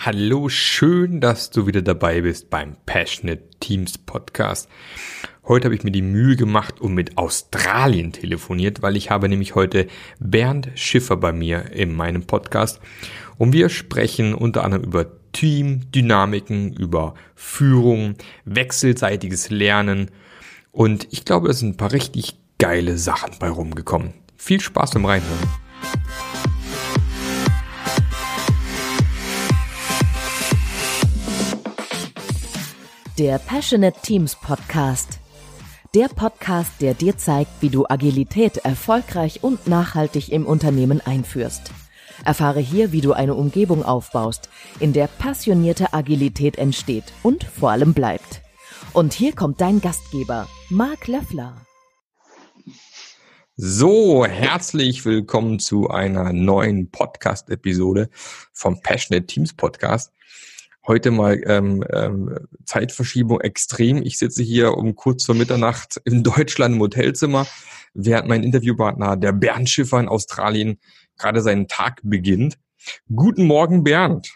Hallo, schön, dass du wieder dabei bist beim Passionate Teams Podcast. Heute habe ich mir die Mühe gemacht und mit Australien telefoniert, weil ich habe nämlich heute Bernd Schiffer bei mir in meinem Podcast und wir sprechen unter anderem über Teamdynamiken, über Führung, wechselseitiges Lernen und ich glaube, es sind ein paar richtig geile Sachen bei rumgekommen. Viel Spaß beim Reinhören. Der Passionate Teams Podcast. Der Podcast, der dir zeigt, wie du Agilität erfolgreich und nachhaltig im Unternehmen einführst. Erfahre hier, wie du eine Umgebung aufbaust, in der passionierte Agilität entsteht und vor allem bleibt. Und hier kommt dein Gastgeber, Marc Löffler. So, herzlich willkommen zu einer neuen Podcast-Episode vom Passionate Teams Podcast heute mal ähm, ähm, Zeitverschiebung extrem. Ich sitze hier um kurz vor Mitternacht in Deutschland im Hotelzimmer, während mein Interviewpartner, der Bernd Schiffer in Australien, gerade seinen Tag beginnt. Guten Morgen, Bernd.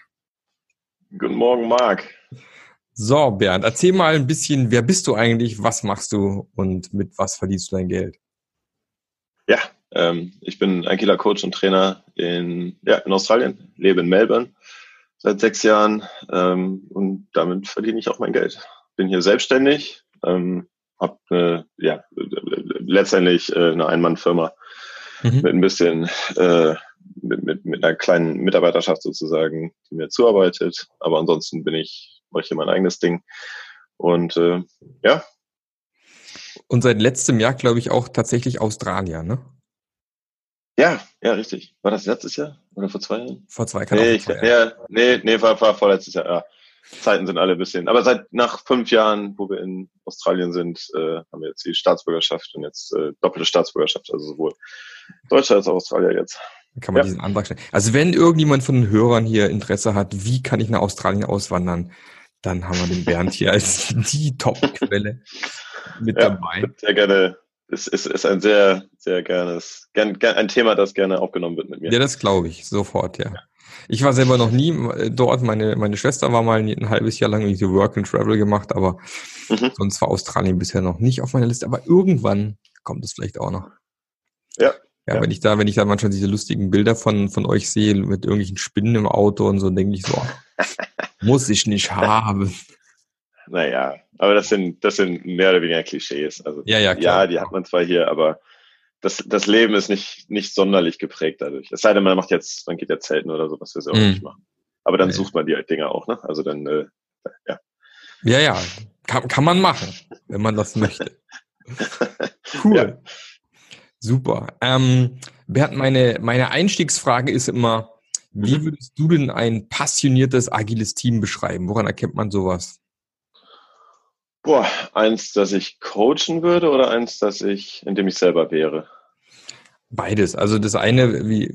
Guten Morgen, Marc. So, Bernd, erzähl mal ein bisschen, wer bist du eigentlich, was machst du und mit was verdienst du dein Geld? Ja, ähm, ich bin ein Kieler Coach und Trainer in, ja, in Australien, lebe in Melbourne seit sechs Jahren ähm, und damit verdiene ich auch mein Geld. Bin hier selbstständig, ähm, habe eine, ja, letztendlich äh, eine Einmannfirma mhm. mit ein bisschen äh, mit, mit, mit einer kleinen Mitarbeiterschaft sozusagen, die mir zuarbeitet. Aber ansonsten bin ich, mache ich hier mein eigenes Ding. Und äh, ja. Und seit letztem Jahr, glaube ich, auch tatsächlich Australier, ne? Ja, ja, richtig. War das letztes Jahr oder vor zwei Jahren? Vor zwei, kann nee, ich, nee, nee, nee, war, war vorletztes Jahr. Ja. Zeiten sind alle ein bisschen. Aber seit nach fünf Jahren, wo wir in Australien sind, äh, haben wir jetzt die Staatsbürgerschaft und jetzt äh, doppelte Staatsbürgerschaft, also sowohl Deutscher als auch Australier jetzt. kann man ja. diesen Antrag stellen. Also wenn irgendjemand von den Hörern hier Interesse hat, wie kann ich nach Australien auswandern, dann haben wir den Bernd hier als die Top-Quelle mit ja, dabei. Sehr gerne ist, ist, ist ein sehr, sehr gernes, gern, gern, ein Thema, das gerne aufgenommen wird mit mir. Ja, das glaube ich, sofort, ja. Ich war selber noch nie äh, dort. Meine, meine Schwester war mal ein halbes Jahr lang irgendwie Work and Travel gemacht, aber mhm. sonst war Australien bisher noch nicht auf meiner Liste. Aber irgendwann kommt es vielleicht auch noch. Ja. Ja, ja. wenn ich da, wenn ich da manchmal diese lustigen Bilder von, von euch sehe mit irgendwelchen Spinnen im Auto und so, denke ich so, muss ich nicht haben. Naja, aber das sind, das sind mehr oder weniger Klischees. Also, ja, ja, klar. ja, die hat man zwar hier, aber das, das Leben ist nicht, nicht sonderlich geprägt dadurch. Es sei denn, man macht jetzt, man geht ja zelten oder so, was wir sehr mm. nicht machen. Aber dann nee. sucht man die halt Dinger auch, ne? Also dann, äh, ja. Ja, ja, kann, kann man machen, wenn man das möchte. Cool. Ja. Super. Ähm, Bert, meine, meine Einstiegsfrage ist immer, wie mhm. würdest du denn ein passioniertes, agiles Team beschreiben? Woran erkennt man sowas? Boah, eins, das ich coachen würde oder eins, das ich, in dem ich selber wäre? Beides. Also das eine, wie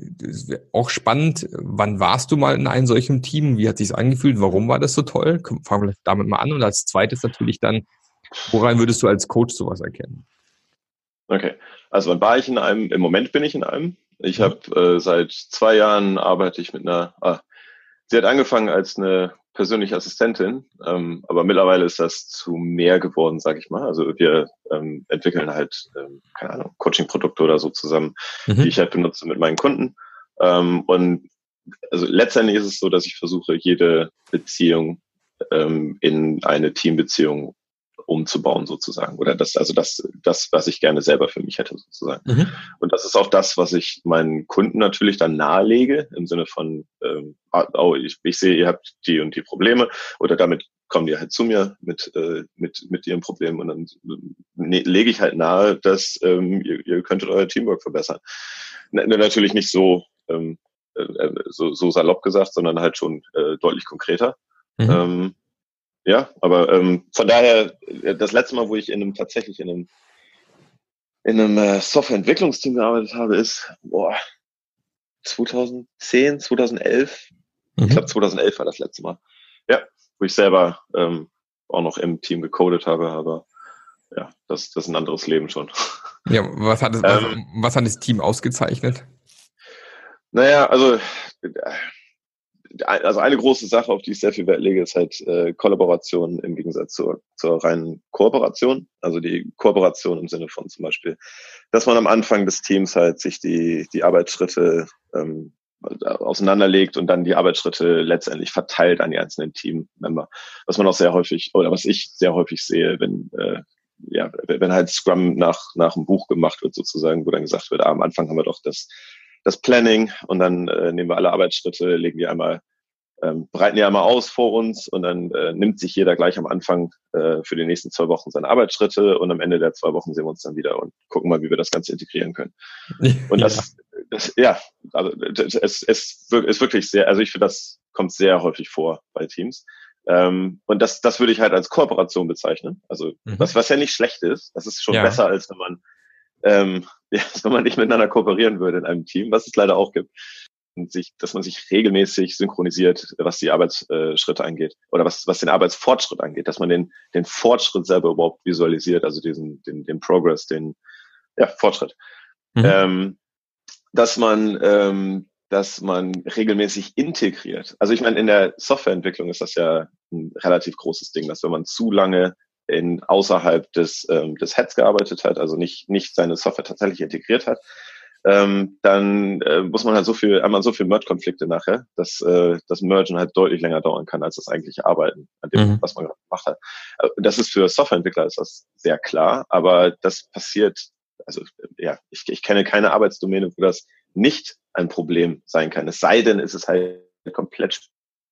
auch spannend, wann warst du mal in einem solchen Team? Wie hat sich's angefühlt? Warum war das so toll? Fangen wir damit mal an. Und als zweites natürlich dann, woran würdest du als Coach sowas erkennen? Okay. Also wann war ich in einem? Im Moment bin ich in einem. Ich mhm. habe äh, seit zwei Jahren arbeite ich mit einer. Ah, sie hat angefangen als eine persönliche Assistentin, ähm, aber mittlerweile ist das zu mehr geworden, sage ich mal. Also wir ähm, entwickeln halt, ähm, keine Ahnung, Coaching-Produkte oder so zusammen, mhm. die ich halt benutze mit meinen Kunden. Ähm, und also letztendlich ist es so, dass ich versuche, jede Beziehung ähm, in eine Teambeziehung umzubauen sozusagen. Oder das, also das, das, was ich gerne selber für mich hätte sozusagen. Mhm. Und das ist auch das, was ich meinen Kunden natürlich dann nahelege, im Sinne von, ähm, ah, oh, ich, ich sehe, ihr habt die und die Probleme oder damit kommen die halt zu mir mit, äh, mit, mit ihren Problemen und dann ne, lege ich halt nahe, dass ähm, ihr, ihr könntet euer Teamwork verbessern. N natürlich nicht so, ähm, äh, so, so salopp gesagt, sondern halt schon äh, deutlich konkreter. Mhm. Ähm, ja, aber ähm, von daher, äh, das letzte Mal, wo ich in einem tatsächlich in einem in einem äh, Softwareentwicklungsteam gearbeitet habe, ist boah, 2010, 2011. Mhm. Ich glaube 2011 war das letzte Mal. Ja, wo ich selber ähm, auch noch im Team gecodet habe, aber ja, das, das ist ein anderes Leben schon. Ja, was hat, das, ähm, was, was hat das Team ausgezeichnet? Naja, also also eine große Sache, auf die ich sehr viel Wert lege, ist halt äh, Kollaboration im Gegensatz zur, zur reinen Kooperation. Also die Kooperation im Sinne von zum Beispiel, dass man am Anfang des Teams halt sich die, die Arbeitsschritte ähm, auseinanderlegt und dann die Arbeitsschritte letztendlich verteilt an die einzelnen Teammember. Was man auch sehr häufig, oder was ich sehr häufig sehe, wenn äh, ja, wenn halt Scrum nach, nach einem Buch gemacht wird, sozusagen, wo dann gesagt wird, ah, am Anfang haben wir doch das das Planning und dann äh, nehmen wir alle Arbeitsschritte, legen die einmal, ähm, breiten die einmal aus vor uns und dann äh, nimmt sich jeder gleich am Anfang äh, für die nächsten zwei Wochen seine Arbeitsschritte und am Ende der zwei Wochen sehen wir uns dann wieder und gucken mal, wie wir das Ganze integrieren können. Und das, ja, das, ja also es, es ist wirklich sehr, also ich finde, das kommt sehr häufig vor bei Teams. Ähm, und das, das würde ich halt als Kooperation bezeichnen. Also mhm. was, was ja nicht schlecht ist. Das ist schon ja. besser, als wenn man ähm, ja, wenn man nicht miteinander kooperieren würde in einem Team, was es leider auch gibt. Und sich, dass man sich regelmäßig synchronisiert, was die Arbeitsschritte angeht oder was, was den Arbeitsfortschritt angeht, dass man den, den Fortschritt selber überhaupt visualisiert, also diesen, den, den Progress, den ja, Fortschritt. Mhm. Ähm, dass man, ähm, dass man regelmäßig integriert. Also ich meine, in der Softwareentwicklung ist das ja ein relativ großes Ding, dass wenn man zu lange in außerhalb des, ähm, des Heads gearbeitet hat, also nicht, nicht seine Software tatsächlich integriert hat, ähm, dann äh, muss man halt so viel, einmal so viel Merge-Konflikte nachher, dass äh, das Mergen halt deutlich länger dauern kann als das eigentliche Arbeiten, an dem, mhm. was man gemacht hat. Äh, das ist für Softwareentwickler ist das sehr klar, aber das passiert, also ja, ich, ich kenne keine Arbeitsdomäne, wo das nicht ein Problem sein kann. Es sei denn, es ist halt komplett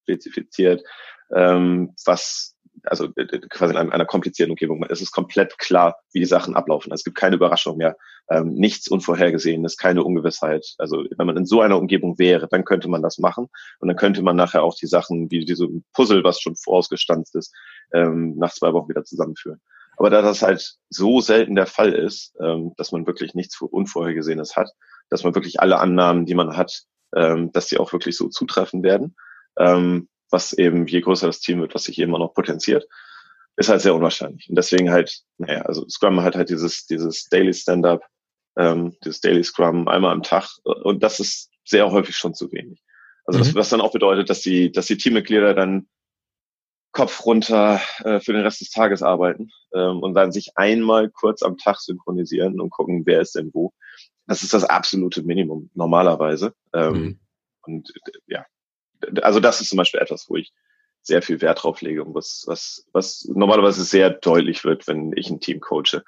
spezifiziert, ähm, was also äh, äh, quasi in einer komplizierten Umgebung. Es ist komplett klar, wie die Sachen ablaufen. Es gibt keine Überraschung mehr, ähm, nichts Unvorhergesehenes, keine Ungewissheit. Also wenn man in so einer Umgebung wäre, dann könnte man das machen und dann könnte man nachher auch die Sachen, wie diese Puzzle, was schon vorausgestanzt ist, ähm, nach zwei Wochen wieder zusammenführen. Aber da das halt so selten der Fall ist, ähm, dass man wirklich nichts Unvorhergesehenes hat, dass man wirklich alle Annahmen, die man hat, ähm, dass die auch wirklich so zutreffen werden, ähm, was eben, je größer das Team wird, was sich immer noch potenziert, ist halt sehr unwahrscheinlich. Und deswegen halt, naja, also Scrum hat halt dieses, dieses Daily Stand-up, ähm, dieses Daily Scrum einmal am Tag und das ist sehr häufig schon zu wenig. Also mhm. das, was dann auch bedeutet, dass die, dass die Teammitglieder dann Kopf runter äh, für den Rest des Tages arbeiten ähm, und dann sich einmal kurz am Tag synchronisieren und gucken, wer ist denn wo. Das ist das absolute Minimum normalerweise. Ähm, mhm. Und äh, ja, also das ist zum Beispiel etwas, wo ich sehr viel Wert drauf lege und was, was, was normalerweise sehr deutlich wird, wenn ich ein Team coache,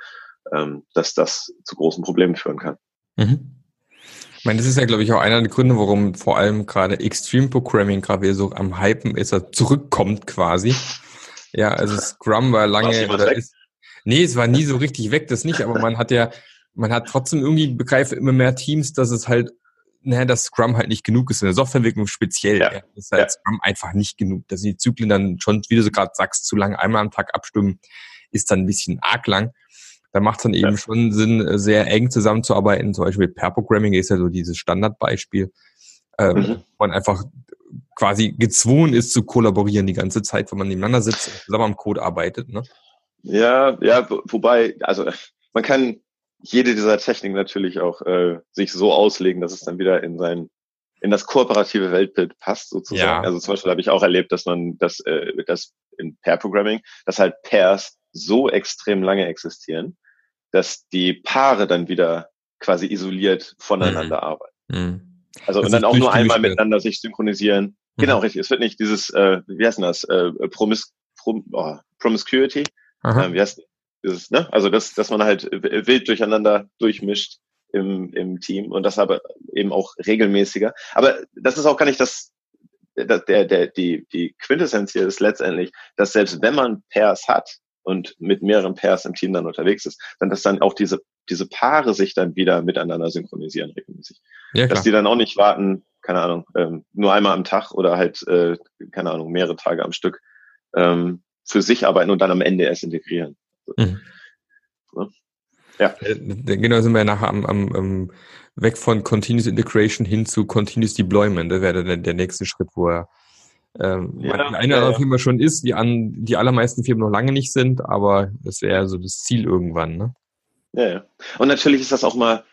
ähm, dass das zu großen Problemen führen kann. Mhm. Ich meine, das ist ja, glaube ich, auch einer der Gründe, warum vor allem gerade Extreme Programming gerade so am Hypen ist, er zurückkommt quasi. Ja, also Scrum war lange, oder ist, nee, es war nie so richtig weg, das nicht, aber man hat ja, man hat trotzdem irgendwie begreife immer mehr Teams, dass es halt naja, dass Scrum halt nicht genug ist. In der Softwareentwicklung speziell ja. ist halt ja. Scrum einfach nicht genug. Dass die Zyklen dann schon, wie du so gerade sagst, zu lange einmal am Tag abstimmen, ist dann ein bisschen arg lang. Da macht es dann eben ja. schon Sinn, äh, sehr eng zusammenzuarbeiten. Zum Beispiel Pair Programming ist ja so dieses Standardbeispiel, ähm, mhm. wo man einfach quasi gezwungen ist zu kollaborieren die ganze Zeit, wenn man nebeneinander sitzt und zusammen am Code arbeitet. Ne? Ja, ja, wobei, also man kann jede dieser Techniken natürlich auch äh, sich so auslegen, dass es dann wieder in sein in das kooperative Weltbild passt sozusagen. Ja. Also zum Beispiel habe ich auch erlebt, dass man das, äh, das in Pair Programming, dass halt Pairs so extrem lange existieren, dass die Paare dann wieder quasi isoliert voneinander mhm. arbeiten. Mhm. Also das und dann auch nur einmal miteinander sich synchronisieren. Mhm. Genau, richtig. Es wird nicht dieses, äh, wie heißt denn das, äh, Promis, Prom, oh, Promiscuity, äh, wie heißt dieses, ne? Also dass, dass man halt wild durcheinander durchmischt im, im Team und das aber eben auch regelmäßiger. Aber das ist auch gar nicht das, der, der, die, die Quintessenz hier ist letztendlich, dass selbst wenn man Pairs hat und mit mehreren Pairs im Team dann unterwegs ist, dann dass dann auch diese, diese Paare sich dann wieder miteinander synchronisieren regelmäßig. Ja, dass die dann auch nicht warten, keine Ahnung, ähm, nur einmal am Tag oder halt, äh, keine Ahnung, mehrere Tage am Stück ähm, für sich arbeiten und dann am Ende erst integrieren. Mhm. Ja. Äh, genau, sind wir nachher am, am, am weg von Continuous Integration hin zu Continuous Deployment. Das wäre der, der nächste Schritt, wo er ähm, ja, eine ja, Firma schon ist, die an die allermeisten Firmen noch lange nicht sind, aber das wäre so das Ziel irgendwann, ne? Ja, ja. Und natürlich ist das auch mal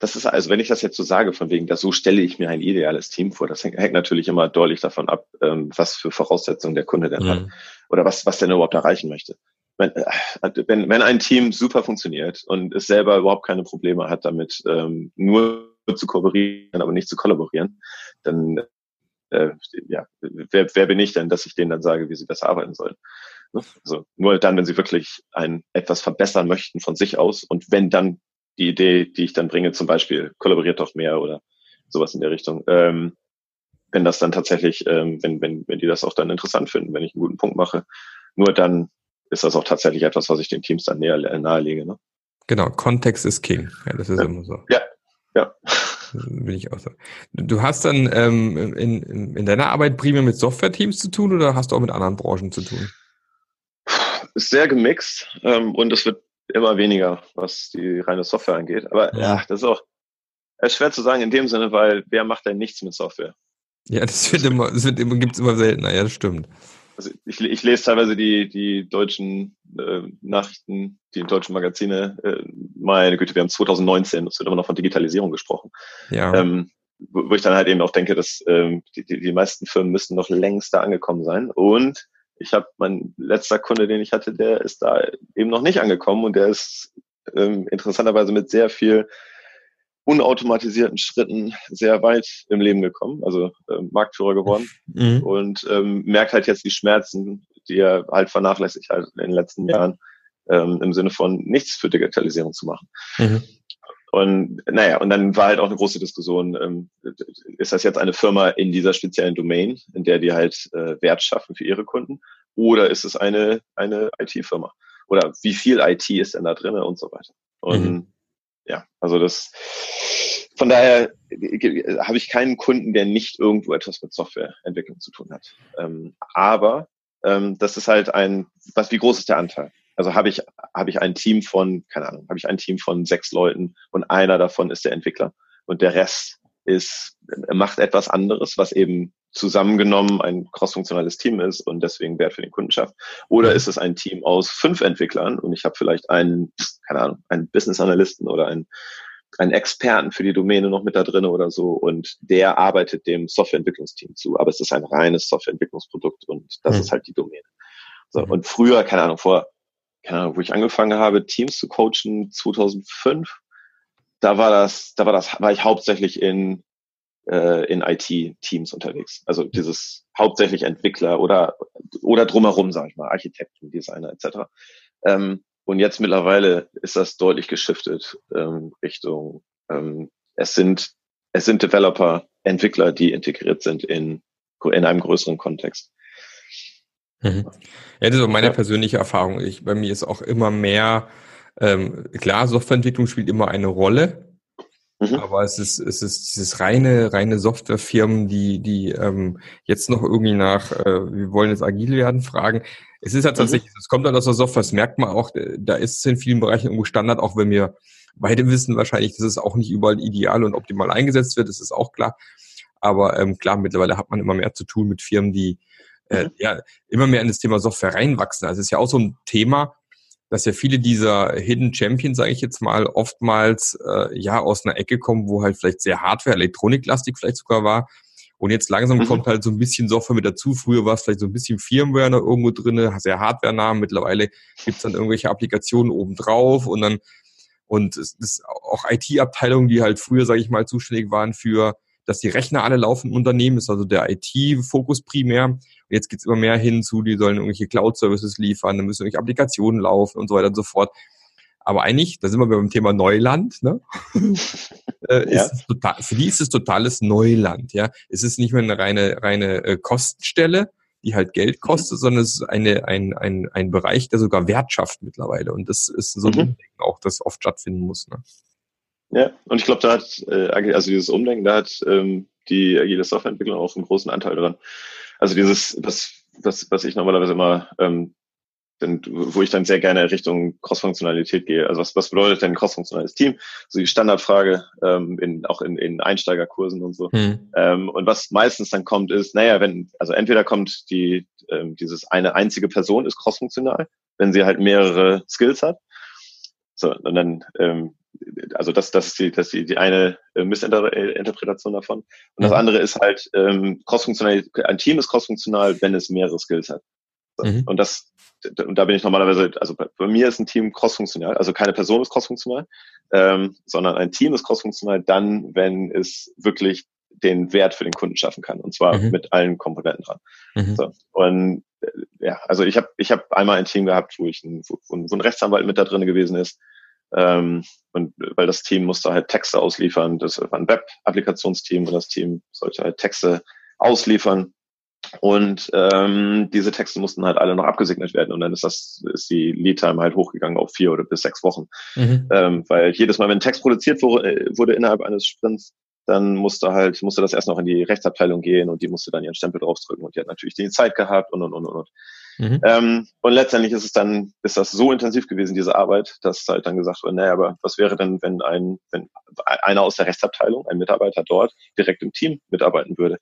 das ist also, wenn ich das jetzt so sage, von wegen, dass so stelle ich mir ein ideales Team vor, das hängt, hängt natürlich immer deutlich davon ab, ähm, was für Voraussetzungen der Kunde denn mhm. hat oder was, was der überhaupt erreichen möchte. Wenn, äh, wenn, wenn ein Team super funktioniert und es selber überhaupt keine Probleme hat damit, ähm, nur zu kooperieren, aber nicht zu kollaborieren, dann äh, ja, wer, wer bin ich denn, dass ich denen dann sage, wie sie besser arbeiten sollen? Also nur dann, wenn sie wirklich ein etwas verbessern möchten von sich aus und wenn dann die Idee, die ich dann bringe, zum Beispiel kollaboriert doch mehr oder sowas in der Richtung, ähm, wenn das dann tatsächlich, ähm, wenn, wenn, wenn die das auch dann interessant finden, wenn ich einen guten Punkt mache, nur dann ist das auch tatsächlich etwas, was ich den Teams dann näher nahelege. Ne? Genau, Kontext ist King. Ja, das ist ja. immer so. Ja, ja. Bin ich auch so. Du hast dann ähm, in, in deiner Arbeit primär mit Software-Teams zu tun oder hast du auch mit anderen Branchen zu tun? Ist sehr gemixt ähm, und es wird immer weniger, was die reine Software angeht. Aber ja, ja das ist auch ist schwer zu sagen in dem Sinne, weil wer macht denn nichts mit Software? Ja, das wird immer, das wird immer, gibt's immer seltener, ja, das stimmt. Also ich, ich lese teilweise die, die deutschen äh, Nachrichten, die deutschen Magazine. Äh, meine Güte, wir haben 2019, es wird immer noch von Digitalisierung gesprochen. Ja. Ähm, wo, wo ich dann halt eben auch denke, dass ähm, die, die, die meisten Firmen müssten noch längst da angekommen sein. Und ich habe mein letzter Kunde, den ich hatte, der ist da eben noch nicht angekommen und der ist ähm, interessanterweise mit sehr viel unautomatisierten Schritten sehr weit im Leben gekommen, also äh, Marktführer geworden mhm. und ähm, merkt halt jetzt die Schmerzen, die er halt vernachlässigt halt in den letzten Jahren ähm, im Sinne von nichts für Digitalisierung zu machen. Mhm. Und naja, und dann war halt auch eine große Diskussion, ähm, ist das jetzt eine Firma in dieser speziellen Domain, in der die halt äh, Wert schaffen für ihre Kunden, oder ist es eine, eine IT-Firma? Oder wie viel IT ist denn da drin und so weiter? Und mhm. Ja, also das von daher habe ich keinen Kunden, der nicht irgendwo etwas mit Softwareentwicklung zu tun hat. Ähm, aber ähm, das ist halt ein, was, wie groß ist der Anteil? Also habe ich, habe ich ein Team von, keine Ahnung, habe ich ein Team von sechs Leuten und einer davon ist der Entwickler und der Rest ist, macht etwas anderes, was eben zusammengenommen ein crossfunktionales Team ist und deswegen Wert für den Kunden schafft. Oder ist es ein Team aus fünf Entwicklern und ich habe vielleicht einen, keine Ahnung, einen Business Analysten oder einen, einen Experten für die Domäne noch mit da drin oder so und der arbeitet dem Softwareentwicklungsteam zu. Aber es ist ein reines Softwareentwicklungsprodukt und das mhm. ist halt die Domäne. So, mhm. und früher, keine Ahnung, vor keine Ahnung, wo ich angefangen habe, Teams zu coachen, 2005, da war das, da war das, war ich hauptsächlich in äh, in IT-Teams unterwegs. Also dieses hauptsächlich Entwickler oder oder drumherum, sage ich mal, Architekten, Designer etc. Ähm, und jetzt mittlerweile ist das deutlich geschiftet ähm, Richtung ähm, es sind es sind Developer, Entwickler, die integriert sind in in einem größeren Kontext. Mhm. Ja, das ist auch meine ja. persönliche Erfahrung. Ich, bei mir ist auch immer mehr, ähm, klar, Softwareentwicklung spielt immer eine Rolle, mhm. aber es ist, es ist dieses reine, reine Softwarefirmen, die, die ähm, jetzt noch irgendwie nach, äh, wir wollen jetzt agil werden, fragen. Es ist halt mhm. tatsächlich, es kommt dann aus der Software, das merkt man auch, da ist es in vielen Bereichen irgendwo Standard, auch wenn wir beide wissen wahrscheinlich, dass es auch nicht überall ideal und optimal eingesetzt wird, das ist auch klar. Aber ähm, klar, mittlerweile hat man immer mehr zu tun mit Firmen, die äh, mhm. ja, immer mehr in das Thema Software reinwachsen. Also es ist ja auch so ein Thema, dass ja viele dieser Hidden Champions, sage ich jetzt mal, oftmals äh, ja aus einer Ecke kommen, wo halt vielleicht sehr Hardware, Elektroniklastig vielleicht sogar war. Und jetzt langsam mhm. kommt halt so ein bisschen Software mit dazu. Früher war es vielleicht so ein bisschen Firmware noch irgendwo drinne, sehr Hardware-Namen. Mittlerweile gibt's dann irgendwelche Applikationen obendrauf und dann und es ist auch IT-Abteilungen, die halt früher, sage ich mal, zuständig waren für dass die Rechner alle laufen im Unternehmen, ist also der IT-Fokus primär. Und jetzt geht's immer mehr hin zu, die sollen irgendwelche Cloud-Services liefern, dann müssen irgendwelche Applikationen laufen und so weiter und so fort. Aber eigentlich, da sind wir beim Thema Neuland, ne? äh, ja. ist total, für die ist es totales Neuland, ja. Es ist nicht mehr eine reine, reine äh, Kostenstelle, die halt Geld mhm. kostet, mhm. sondern es ist eine, ein, ein, ein Bereich, der sogar Wert schafft mittlerweile. Und das ist so ein mhm. Ding auch, das oft stattfinden muss. Ne? Ja, und ich glaube, da hat, äh, also dieses Umdenken, da hat ähm, die agile Softwareentwicklung auch einen großen Anteil dran. Also dieses, das, das was ich normalerweise immer, ähm, denn, wo ich dann sehr gerne Richtung Crossfunktionalität gehe. Also was, was bedeutet denn ein crossfunktionales Team? So die Standardfrage, ähm, in, auch in, in Einsteigerkursen und so. Hm. Ähm, und was meistens dann kommt, ist, naja, wenn, also entweder kommt die, ähm, dieses eine einzige Person ist crossfunktional, wenn sie halt mehrere Skills hat. So, und dann ähm, also das, das ist die, das ist die, die eine äh, Missinterpretation davon. Und mhm. das andere ist halt ähm, crossfunktional. Ein Team ist crossfunktional, wenn es mehrere Skills hat. So. Mhm. Und das, und da bin ich normalerweise, also bei, bei mir ist ein Team crossfunktional, also keine Person ist crossfunktional, ähm, sondern ein Team ist crossfunktional dann, wenn es wirklich den Wert für den Kunden schaffen kann und zwar mhm. mit allen Komponenten dran. Mhm. So. Und äh, ja, also ich habe ich hab einmal ein Team gehabt, wo ich ein, wo, wo ein Rechtsanwalt mit da drin gewesen ist, ähm, und weil das Team musste halt Texte ausliefern, das war ein Web-Applikationsteam und das Team sollte halt Texte ausliefern. Und ähm, diese Texte mussten halt alle noch abgesegnet werden. Und dann ist das, ist die Lead-Time halt hochgegangen auf vier oder bis sechs Wochen. Mhm. Ähm, weil jedes Mal, wenn ein Text produziert wurde, wurde innerhalb eines Sprints, dann musste halt, musste das erst noch in die Rechtsabteilung gehen und die musste dann ihren Stempel draufdrücken und die hat natürlich die Zeit gehabt und und und und. Mhm. Ähm, und letztendlich ist es dann, ist das so intensiv gewesen, diese Arbeit, dass halt dann gesagt wurde, naja, aber was wäre denn, wenn ein, wenn einer aus der Rechtsabteilung, ein Mitarbeiter dort, direkt im Team mitarbeiten würde?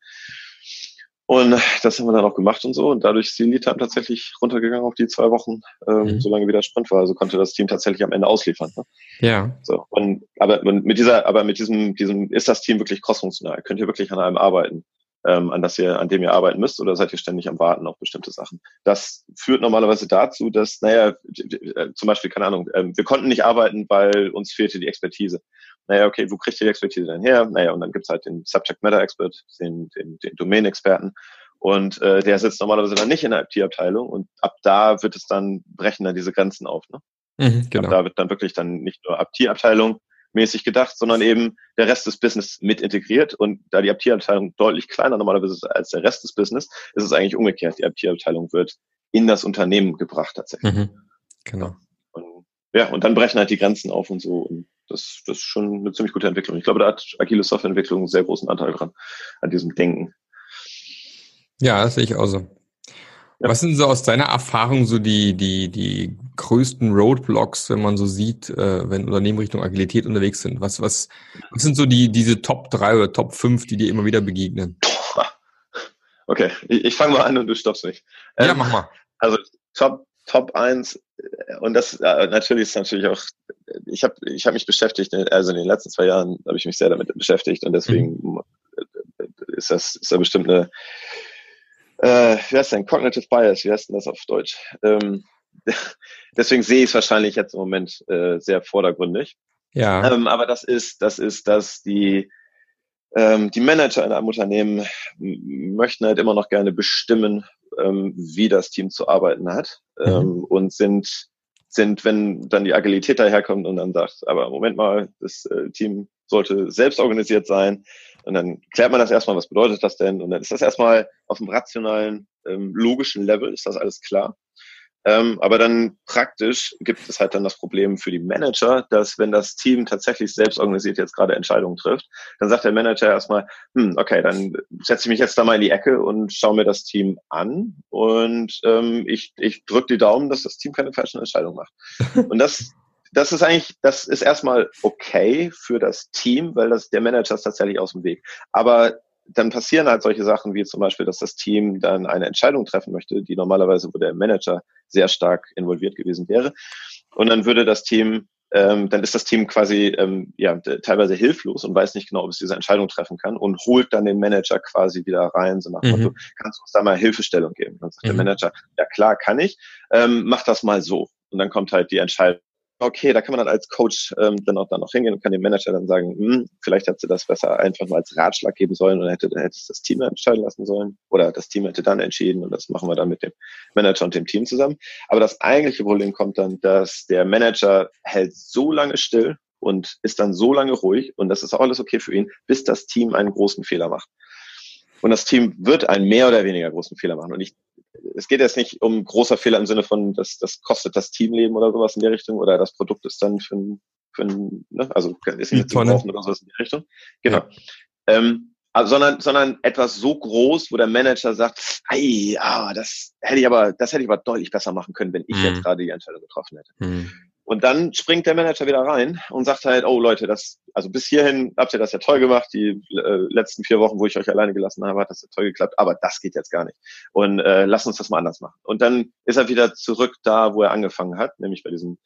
Und das haben wir dann auch gemacht und so. Und dadurch ist die Lead-Time tatsächlich runtergegangen auf die zwei Wochen, ähm, mhm. solange wieder Sprint war. Also konnte das Team tatsächlich am Ende ausliefern. Ne? Ja. So. Und, aber mit dieser, aber mit diesem, diesem, ist das Team wirklich crossfunktional? Könnt ihr wirklich an einem arbeiten? Ähm, an das ihr, an dem ihr arbeiten müsst, oder seid ihr ständig am Warten auf bestimmte Sachen? Das führt normalerweise dazu, dass, naja, äh, zum Beispiel, keine Ahnung, ähm, wir konnten nicht arbeiten, weil uns fehlte die Expertise. Naja, okay, wo kriegt ihr die Expertise denn her? Naja, und dann gibt's halt den Subject Matter Expert, den, den, den Domain-Experten. Und äh, der sitzt normalerweise dann nicht in der IT-Abteilung und ab da wird es dann, brechen dann diese Grenzen auf. Ne? Mhm, genau. Ab da wird dann wirklich dann nicht nur IT-Abteilung mäßig gedacht, sondern eben der Rest des Business mit integriert. Und da die IT-Abteilung deutlich kleiner normalerweise ist als der Rest des Business, ist es eigentlich umgekehrt. Die IT-Abteilung wird in das Unternehmen gebracht tatsächlich. Mhm, genau. Und, ja, und dann brechen halt die Grenzen auf und so. Und das, das ist schon eine ziemlich gute Entwicklung. Ich glaube, da hat agile Softwareentwicklung einen sehr großen Anteil dran, an diesem Denken. Ja, das sehe ich auch so. Ja. Was sind so aus deiner Erfahrung so die, die, die größten Roadblocks, wenn man so sieht, äh, wenn Unternehmen Richtung Agilität unterwegs sind? Was, was, was sind so die, diese Top 3 oder Top 5, die dir immer wieder begegnen? Okay, ich, ich fange mal an und du stoppst mich. Ähm, ja, mach mal. Also Top, Top 1, äh, und das äh, natürlich ist natürlich auch, ich habe ich hab mich beschäftigt, also in den letzten zwei Jahren habe ich mich sehr damit beschäftigt und deswegen mhm. ist das ist da bestimmt eine äh, wie heißt denn, Cognitive Bias, wie heißt denn das auf Deutsch? Ähm, deswegen sehe ich es wahrscheinlich jetzt im Moment äh, sehr vordergründig. Ja. Ähm, aber das ist, das ist, dass die, ähm, die Manager in einem Unternehmen möchten halt immer noch gerne bestimmen, ähm, wie das Team zu arbeiten hat mhm. ähm, und sind, sind, wenn dann die Agilität daherkommt und dann sagt, aber Moment mal, das äh, Team sollte selbst organisiert sein, und dann klärt man das erstmal, was bedeutet das denn? Und dann ist das erstmal auf dem rationalen, ähm, logischen Level, ist das alles klar. Ähm, aber dann praktisch gibt es halt dann das Problem für die Manager, dass wenn das Team tatsächlich selbst organisiert jetzt gerade Entscheidungen trifft, dann sagt der Manager erstmal, hm, okay, dann setze ich mich jetzt da mal in die Ecke und schaue mir das Team an und ähm, ich, ich drücke die Daumen, dass das Team keine falschen Entscheidungen macht. Und das das ist eigentlich, das ist erstmal okay für das Team, weil das der Manager ist tatsächlich aus dem Weg. Aber dann passieren halt solche Sachen wie zum Beispiel, dass das Team dann eine Entscheidung treffen möchte, die normalerweise, wo der Manager sehr stark involviert gewesen wäre. Und dann würde das Team, ähm, dann ist das Team quasi ähm, ja teilweise hilflos und weiß nicht genau, ob es diese Entscheidung treffen kann und holt dann den Manager quasi wieder rein, so nach mhm. Motto, kannst du uns da mal Hilfestellung geben? Dann sagt mhm. der Manager, ja klar, kann ich, ähm, mach das mal so. Und dann kommt halt die Entscheidung okay, da kann man dann als Coach ähm, dann auch dann noch hingehen und kann dem Manager dann sagen, hm, vielleicht hätte sie das besser einfach mal als Ratschlag geben sollen oder hätte, dann hätte es das Team entscheiden lassen sollen oder das Team hätte dann entschieden und das machen wir dann mit dem Manager und dem Team zusammen. Aber das eigentliche Problem kommt dann, dass der Manager hält so lange still und ist dann so lange ruhig und das ist auch alles okay für ihn, bis das Team einen großen Fehler macht. Und das Team wird einen mehr oder weniger großen Fehler machen. Und ich es geht jetzt nicht um großer Fehler im Sinne von, das, das kostet das Teamleben oder sowas in die Richtung oder das Produkt ist dann für ein, für ein ne, also ist nicht zu kaufen oder sowas in die Richtung. Genau. Ja. Ähm, also, sondern, sondern etwas so groß, wo der Manager sagt, ei, ah, das hätte ich aber, das hätte ich aber deutlich besser machen können, wenn ich mhm. jetzt gerade die Entscheidung getroffen hätte. Mhm. Und dann springt der Manager wieder rein und sagt halt, oh Leute, das, also bis hierhin habt ihr das ja toll gemacht. Die äh, letzten vier Wochen, wo ich euch alleine gelassen habe, hat das ja toll geklappt. Aber das geht jetzt gar nicht. Und äh, lasst uns das mal anders machen. Und dann ist er wieder zurück da, wo er angefangen hat, nämlich bei diesem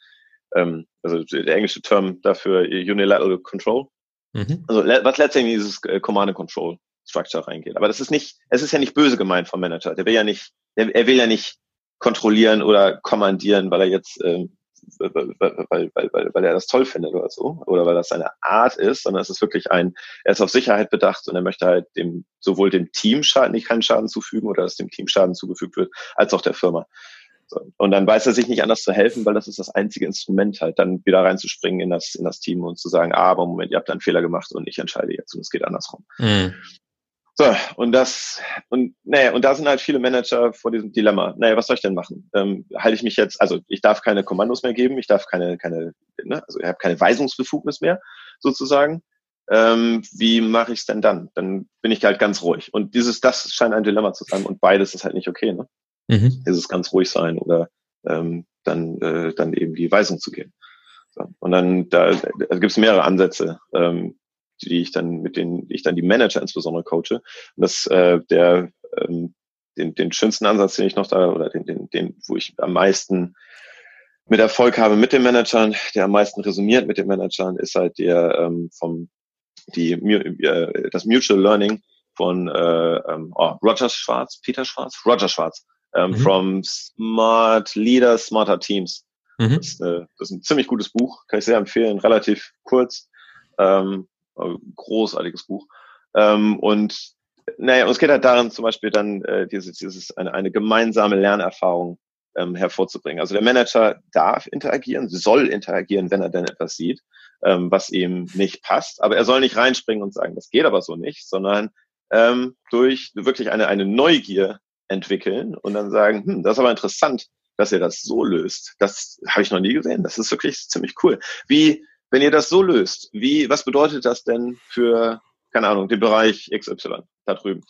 ähm, also der englische Term dafür Unilateral Control. Mhm. Also was letztendlich dieses äh, Command and Control Structure reingeht. Aber das ist nicht, es ist ja nicht böse gemeint vom Manager. Der will ja nicht, der, er will ja nicht kontrollieren oder kommandieren, weil er jetzt, ähm, weil, weil, weil, weil er das toll findet oder so, oder weil das seine Art ist, sondern es ist wirklich ein, er ist auf Sicherheit bedacht und er möchte halt dem, sowohl dem Team Schaden, nicht keinen Schaden zufügen oder dass dem Team Schaden zugefügt wird, als auch der Firma. Und dann weiß er sich nicht anders zu helfen, weil das ist das einzige Instrument halt, dann wieder reinzuspringen in das, in das Team und zu sagen, ah, aber Moment, ihr habt einen Fehler gemacht und ich entscheide jetzt und es geht andersrum. Mhm. So, und das, und naja, und da sind halt viele Manager vor diesem Dilemma. Naja, was soll ich denn machen? Ähm, halte ich mich jetzt, also ich darf keine Kommandos mehr geben, ich darf keine, keine, ne, also ich habe keine Weisungsbefugnis mehr, sozusagen. Ähm, wie mache ich es denn dann? Dann bin ich halt ganz ruhig. Und dieses, das scheint ein Dilemma zu sein und beides ist halt nicht okay, ne? Mhm. Dieses ganz ruhig sein oder ähm, dann, äh, dann eben die Weisung zu geben. So. Und dann da, da gibt es mehrere Ansätze. Ähm, die ich dann, mit denen ich dann die Manager insbesondere coache. Und das äh, der ähm, den, den schönsten Ansatz, den ich noch da, oder den, den, den, wo ich am meisten mit Erfolg habe mit den Managern, der am meisten resümiert mit den Managern, ist halt der ähm, vom die äh, das Mutual Learning von äh, ähm, oh, Roger Schwarz, Peter Schwarz, Roger Schwarz, ähm, mhm. from Smart Leaders, Smarter Teams. Mhm. Das, äh, das ist ein ziemlich gutes Buch, kann ich sehr empfehlen, relativ kurz. Ähm, äh, großartiges Buch. Ähm, und naja, und es geht halt darin, zum Beispiel dann äh, dieses, dieses eine, eine gemeinsame Lernerfahrung ähm, hervorzubringen. Also der Manager darf interagieren, soll interagieren, wenn er denn etwas sieht, ähm, was ihm nicht passt. Aber er soll nicht reinspringen und sagen, das geht aber so nicht, sondern ähm, durch wirklich eine, eine Neugier entwickeln und dann sagen, hm, das ist aber interessant, dass ihr das so löst. Das habe ich noch nie gesehen. Das ist wirklich ziemlich cool. Wie wenn ihr das so löst, wie, was bedeutet das denn für, keine Ahnung, den Bereich XY da drüben?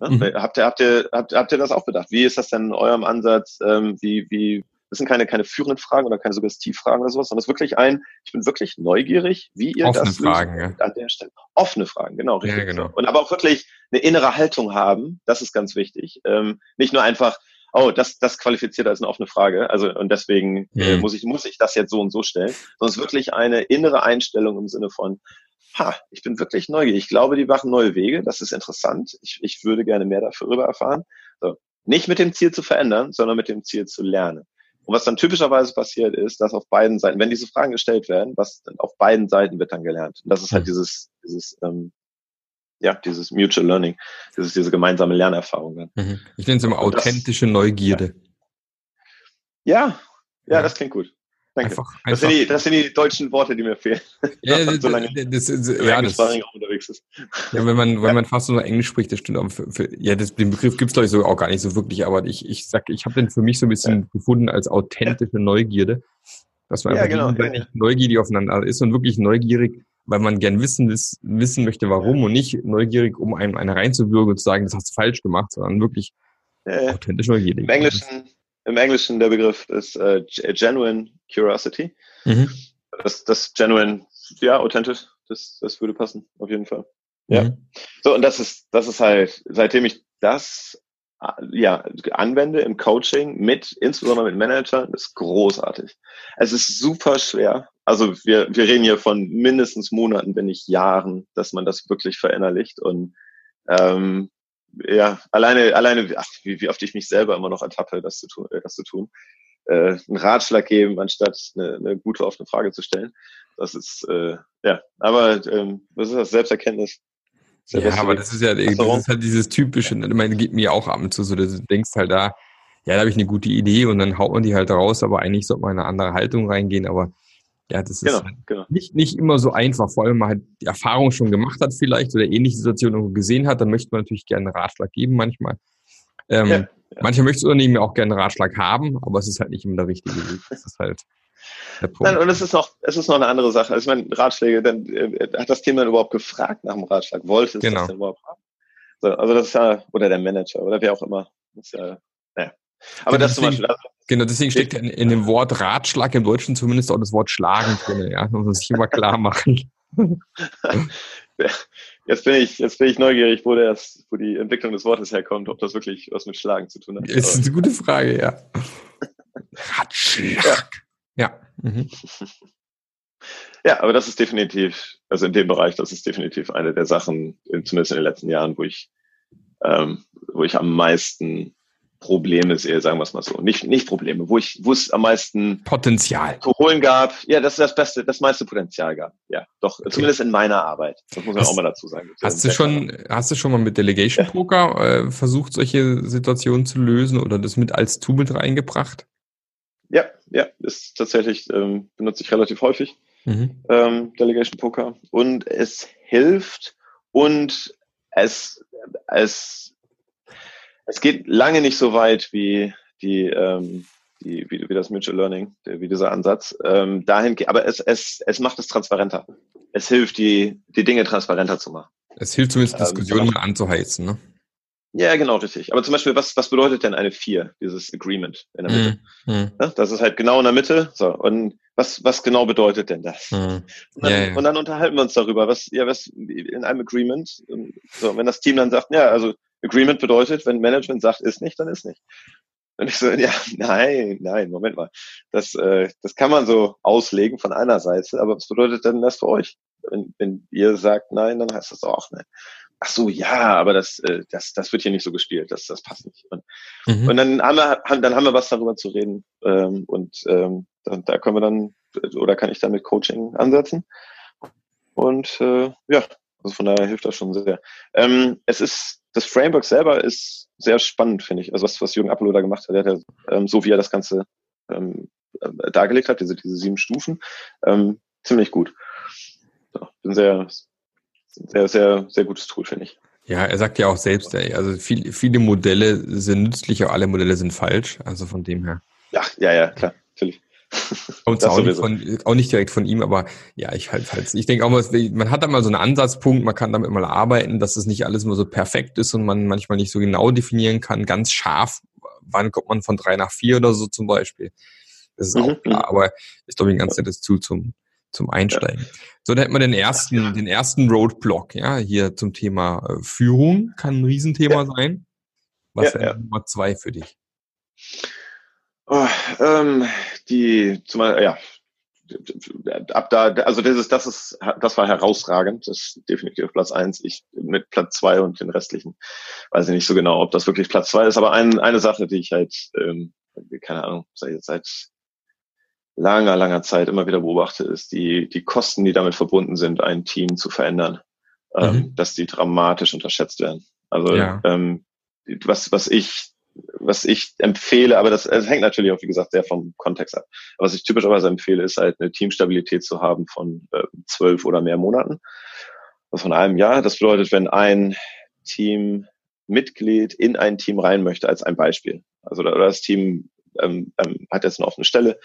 Ja, mhm. habt, ihr, habt, ihr, habt, habt ihr das auch bedacht? Wie ist das denn in eurem Ansatz? Ähm, wie, wie, das sind keine, keine führenden Fragen oder keine Suggestivfragen oder sowas, sondern es ist wirklich ein, ich bin wirklich neugierig, wie ihr Offene das Fragen, löst ja. an der Stelle. Offene Fragen, genau, richtig. Ja, genau. Und aber auch wirklich eine innere Haltung haben, das ist ganz wichtig. Ähm, nicht nur einfach, oh, das, das qualifiziert als eine offene Frage. Also und deswegen äh, mhm. muss ich muss ich das jetzt so und so stellen. Ist wirklich eine innere Einstellung im Sinne von, ha, ich bin wirklich neugierig. Ich glaube, die machen neue Wege. Das ist interessant. Ich, ich würde gerne mehr darüber erfahren. So. Nicht mit dem Ziel zu verändern, sondern mit dem Ziel zu lernen. Und was dann typischerweise passiert ist, dass auf beiden Seiten, wenn diese Fragen gestellt werden, was dann auf beiden Seiten wird dann gelernt. Und das ist halt mhm. dieses, dieses ähm, ja, dieses Mutual Learning, das ist diese gemeinsame Lernerfahrung dann. Mhm. Ich nenne es immer authentische das, Neugierde. Ja. ja. ja, das klingt gut. Danke. Einfach, einfach. Das, sind die, das, sind die, deutschen Worte, die mir fehlen. Ja, das, so lange das, das, ja, das, unterwegs ist. Ja, wenn man, wenn man fast nur Englisch spricht, das stimmt. Aber für, für, ja, das, den Begriff gibt es, glaube ich, so auch gar nicht so wirklich. Aber ich, ich sag, ich habe den für mich so ein bisschen ja. gefunden als authentische Neugierde. Dass man ja, einfach genau, ja, neugierig aufeinander ist und wirklich neugierig weil man gern wissen, wissen möchte, warum und nicht neugierig, um einem eine reinzuwürgen und zu sagen, das hast du falsch gemacht, sondern wirklich äh, authentisch neugierig. Im Englischen, im Englischen der Begriff ist äh, genuine curiosity. Mhm. Das, das genuine, ja, authentisch, das, das würde passen, auf jeden Fall. Ja. Mhm. So, und das ist, das ist halt, seitdem ich das ja, anwende im Coaching mit, insbesondere mit Managern, ist großartig. Es ist super schwer. Also wir, wir reden hier von mindestens Monaten, wenn nicht Jahren, dass man das wirklich verinnerlicht und ähm, ja, alleine, alleine, ach, wie, wie oft ich mich selber immer noch ertappe, das zu tun, äh, das zu tun. Äh, einen Ratschlag geben, anstatt eine, eine gute offene Frage zu stellen. Das ist, äh, ja, aber ähm, was ist das? Selbsterkenntnis ja, ja aber das ist ja das ist halt dieses typische, ich meine, geht mir auch ab und zu so, du denkst halt da, ja, da habe ich eine gute Idee und dann haut man die halt raus, aber eigentlich sollte man in eine andere Haltung reingehen, aber ja, das ist genau, halt genau. Nicht, nicht immer so einfach, vor allem wenn man halt die Erfahrung schon gemacht hat vielleicht oder ähnliche Situationen irgendwo gesehen hat, dann möchte man natürlich gerne einen Ratschlag geben manchmal. Ähm, ja, ja. Manche möchten das Unternehmen ja auch gerne einen Ratschlag haben, aber es ist halt nicht immer der richtige Weg. Das ist halt Nein, und es ist noch, es ist noch eine andere Sache. Also ich meine, Ratschläge, dann äh, hat das Thema überhaupt gefragt nach dem Ratschlag. Wollte es genau. das denn überhaupt haben? So, also das ist ja, oder der Manager oder wer auch immer. Das ist ja, naja. Aber genau, das deswegen, zum Beispiel. Also, genau, deswegen steckt in, in dem Wort Ratschlag im Deutschen zumindest auch das Wort schlagen drin, ja. Muss man sich immer klar machen. Jetzt bin ich, jetzt bin ich neugierig, wo, das, wo die Entwicklung des Wortes herkommt, ob das wirklich was mit Schlagen zu tun hat. Das ist eine gute Frage, ja. Ratschlag. Ja. Ja. Mhm. Ja, aber das ist definitiv, also in dem Bereich, das ist definitiv eine der Sachen, zumindest in den letzten Jahren, wo ich, ähm, wo ich am meisten Probleme sehe, sagen wir es mal so. Nicht, nicht Probleme, wo ich, wo es am meisten Potenzial zu holen gab. Ja, das ist das Beste, das meiste Potenzial gab. Ja, doch, okay. zumindest in meiner Arbeit. Das muss man hast, auch mal dazu sagen. Hast du schon, hast du schon mal mit Delegation Poker äh, versucht, solche Situationen zu lösen oder das mit als Tool mit reingebracht? Ja, ja, ist tatsächlich, ähm, benutze ich relativ häufig. Mhm. Ähm, Delegation Poker. Und es hilft und es, es es geht lange nicht so weit wie die, ähm, die wie, wie das Mutual Learning, wie dieser Ansatz. Ähm, dahin, aber es, es, es macht es transparenter. Es hilft, die, die Dinge transparenter zu machen. Es hilft zumindest, ähm, Diskussionen ähm, anzuheizen, ne? Ja, genau, richtig. Aber zum Beispiel, was, was bedeutet denn eine 4, dieses Agreement in der Mitte? Mm. Ja, das ist halt genau in der Mitte. So, und was, was genau bedeutet denn das? Mm. Und, dann, ja, ja. und, dann, unterhalten wir uns darüber, was, ja, was in einem Agreement, so, wenn das Team dann sagt, ja, also Agreement bedeutet, wenn Management sagt, ist nicht, dann ist nicht. Und ich so, ja, nein, nein, Moment mal. Das, äh, das kann man so auslegen von einer Seite, aber was bedeutet denn das für euch? Wenn, wenn ihr sagt nein, dann heißt das auch nein. Ach so, ja, aber das, äh, das, das wird hier nicht so gespielt, das, das passt nicht. Und, mhm. und dann haben wir, dann haben wir was darüber zu reden. Ähm, und ähm, da, da können wir dann, oder kann ich dann mit Coaching ansetzen. Und äh, ja, also von daher hilft das schon sehr. Ähm, es ist das Framework selber ist sehr spannend, finde ich. Also was, was Jürgen Appelo da gemacht hat, der hat ja, ähm, so wie er das Ganze ähm, äh, dargelegt hat, diese, diese sieben Stufen, ähm, ziemlich gut. So, bin sehr, sehr, sehr, sehr gutes Tool, finde ich. Ja, er sagt ja auch selbst, also viel, viele Modelle sind nützlich, aber alle Modelle sind falsch. Also von dem her. Ja, ja, ja, klar, natürlich. Kommt auch nicht, von, auch nicht direkt von ihm, aber ja, ich halt, halt ich denke auch mal, man hat da mal so einen Ansatzpunkt, man kann damit mal arbeiten, dass es nicht alles immer so perfekt ist und man manchmal nicht so genau definieren kann, ganz scharf, wann kommt man von drei nach vier oder so zum Beispiel. Das ist mhm. auch klar, aber ist glaube ich ein ganz nettes Tool zum, zum Einsteigen. So, dann hätten wir den ersten, den ersten Roadblock, ja, hier zum Thema äh, Führung kann ein Riesenthema sein. Was wäre Nummer zwei für dich? Oh, ähm, die, zumal, ja, ab da, also das ist, das ist, das war herausragend. Das ist definitiv Platz eins. Ich mit Platz zwei und den restlichen weiß ich nicht so genau, ob das wirklich Platz zwei ist. Aber ein, eine Sache, die ich halt, ähm, keine Ahnung, seit, seit langer, langer Zeit immer wieder beobachte, ist die, die Kosten, die damit verbunden sind, ein Team zu verändern, ähm, mhm. ähm, dass die dramatisch unterschätzt werden. Also ja. ähm, was, was ich was ich empfehle, aber das, das hängt natürlich auch, wie gesagt, sehr vom Kontext ab. Aber was ich typischerweise empfehle, ist halt eine Teamstabilität zu haben von äh, zwölf oder mehr Monaten. Also von einem Jahr. Das bedeutet, wenn ein Teammitglied in ein Team rein möchte, als ein Beispiel. Also oder das Team ähm, ähm, hat jetzt eine offene Stelle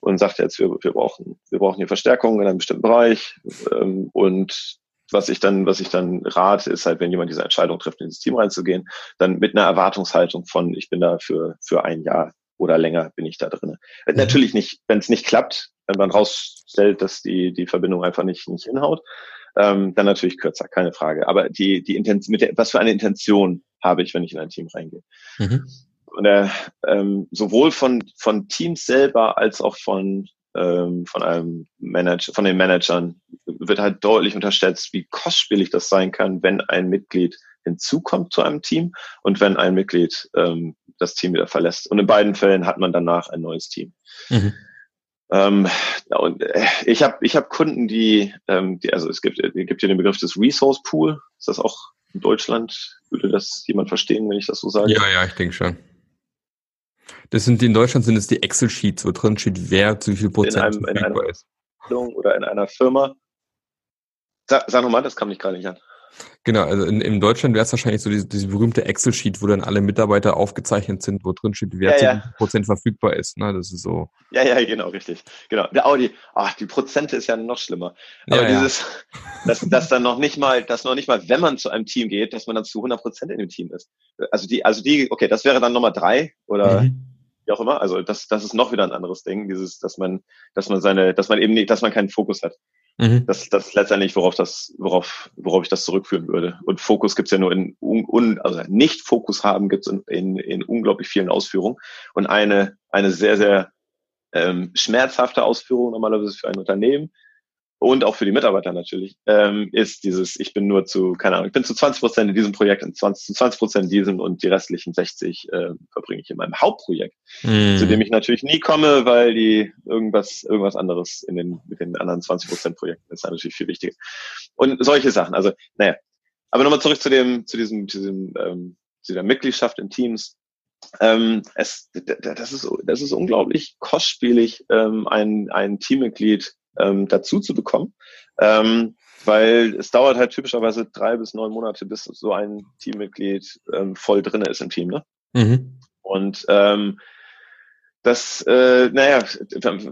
und sagt jetzt, wir, wir brauchen, wir brauchen hier Verstärkung in einem bestimmten Bereich ähm, und was ich dann, was ich dann rate, ist halt, wenn jemand diese Entscheidung trifft, in dieses Team reinzugehen, dann mit einer Erwartungshaltung von, ich bin da für, für ein Jahr oder länger bin ich da drin. Mhm. Natürlich nicht, wenn es nicht klappt, wenn man rausstellt, dass die, die Verbindung einfach nicht, nicht hinhaut, ähm, dann natürlich kürzer, keine Frage. Aber die, die Intention, mit der, was für eine Intention habe ich, wenn ich in ein Team reingehe? Mhm. Und äh, ähm, sowohl von, von Teams selber als auch von ähm, von einem Manager, von den Managern wird halt deutlich unterschätzt, wie kostspielig das sein kann, wenn ein Mitglied hinzukommt zu einem Team und wenn ein Mitglied ähm, das Team wieder verlässt. Und in beiden Fällen hat man danach ein neues Team. Mhm. Ähm, und äh, ich habe ich hab Kunden, die, ähm, die, also es gibt, es gibt hier den Begriff des Resource Pool. Ist das auch in Deutschland? Würde das jemand verstehen, wenn ich das so sage? Ja, ja, ich denke schon. Das sind in Deutschland sind es die Excel-Sheets, wo drin steht, wer zu wie viel Prozent in einem, in einer ist. Oder in einer Firma. Sag, sag nochmal, das kam nicht gerade nicht an. Genau, also in, in Deutschland wäre es wahrscheinlich so diese, diese berühmte Excel-Sheet, wo dann alle Mitarbeiter aufgezeichnet sind, wo drin steht, wer ja, ja. Prozent verfügbar ist. Ne? Das ist so. Ja, ja, genau, richtig. Genau. Der Audi, ach, die Prozente ist ja noch schlimmer. Aber ja, dieses, dass, dass dann noch nicht mal, dass noch nicht mal, wenn man zu einem Team geht, dass man dann zu 100 Prozent in dem Team ist. Also die, also die, okay, das wäre dann Nummer drei oder mhm wie auch immer. Also das, das ist noch wieder ein anderes Ding, dieses, dass man, dass man seine, dass man eben nicht, dass man keinen Fokus hat. Mhm. Das, das ist letztendlich, worauf das, worauf, worauf ich das zurückführen würde. Und Fokus gibt's ja nur in, un, also nicht Fokus haben gibt's in, in, in unglaublich vielen Ausführungen. Und eine, eine sehr, sehr ähm, schmerzhafte Ausführung normalerweise für ein Unternehmen und auch für die Mitarbeiter natürlich, ähm, ist dieses, ich bin nur zu, keine Ahnung, ich bin zu 20 Prozent in diesem Projekt, in 20, zu 20 Prozent in diesem und die restlichen 60 äh, verbringe ich in meinem Hauptprojekt, mm. zu dem ich natürlich nie komme, weil die irgendwas, irgendwas anderes in den, mit den anderen 20 Prozent Projekten ist natürlich viel wichtiger. Und solche Sachen, also, naja. Aber nochmal zurück zu dem, zu diesem, zu diesem, ähm, zu der Mitgliedschaft in Teams. Ähm, es, das ist, das ist unglaublich kostspielig, ähm, ein, ein Teammitglied ähm, dazu zu bekommen. Ähm, weil es dauert halt typischerweise drei bis neun Monate, bis so ein Teammitglied ähm, voll drinne ist im Team. Ne? Mhm. Und ähm, das, äh, naja,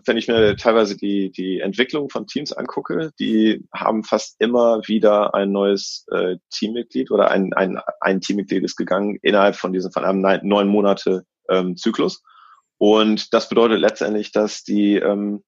wenn ich mir teilweise die, die Entwicklung von Teams angucke, die haben fast immer wieder ein neues äh, Teammitglied oder ein, ein, ein Teammitglied ist gegangen innerhalb von diesem von einem neun Monate ähm, Zyklus. Und das bedeutet letztendlich, dass die ähm,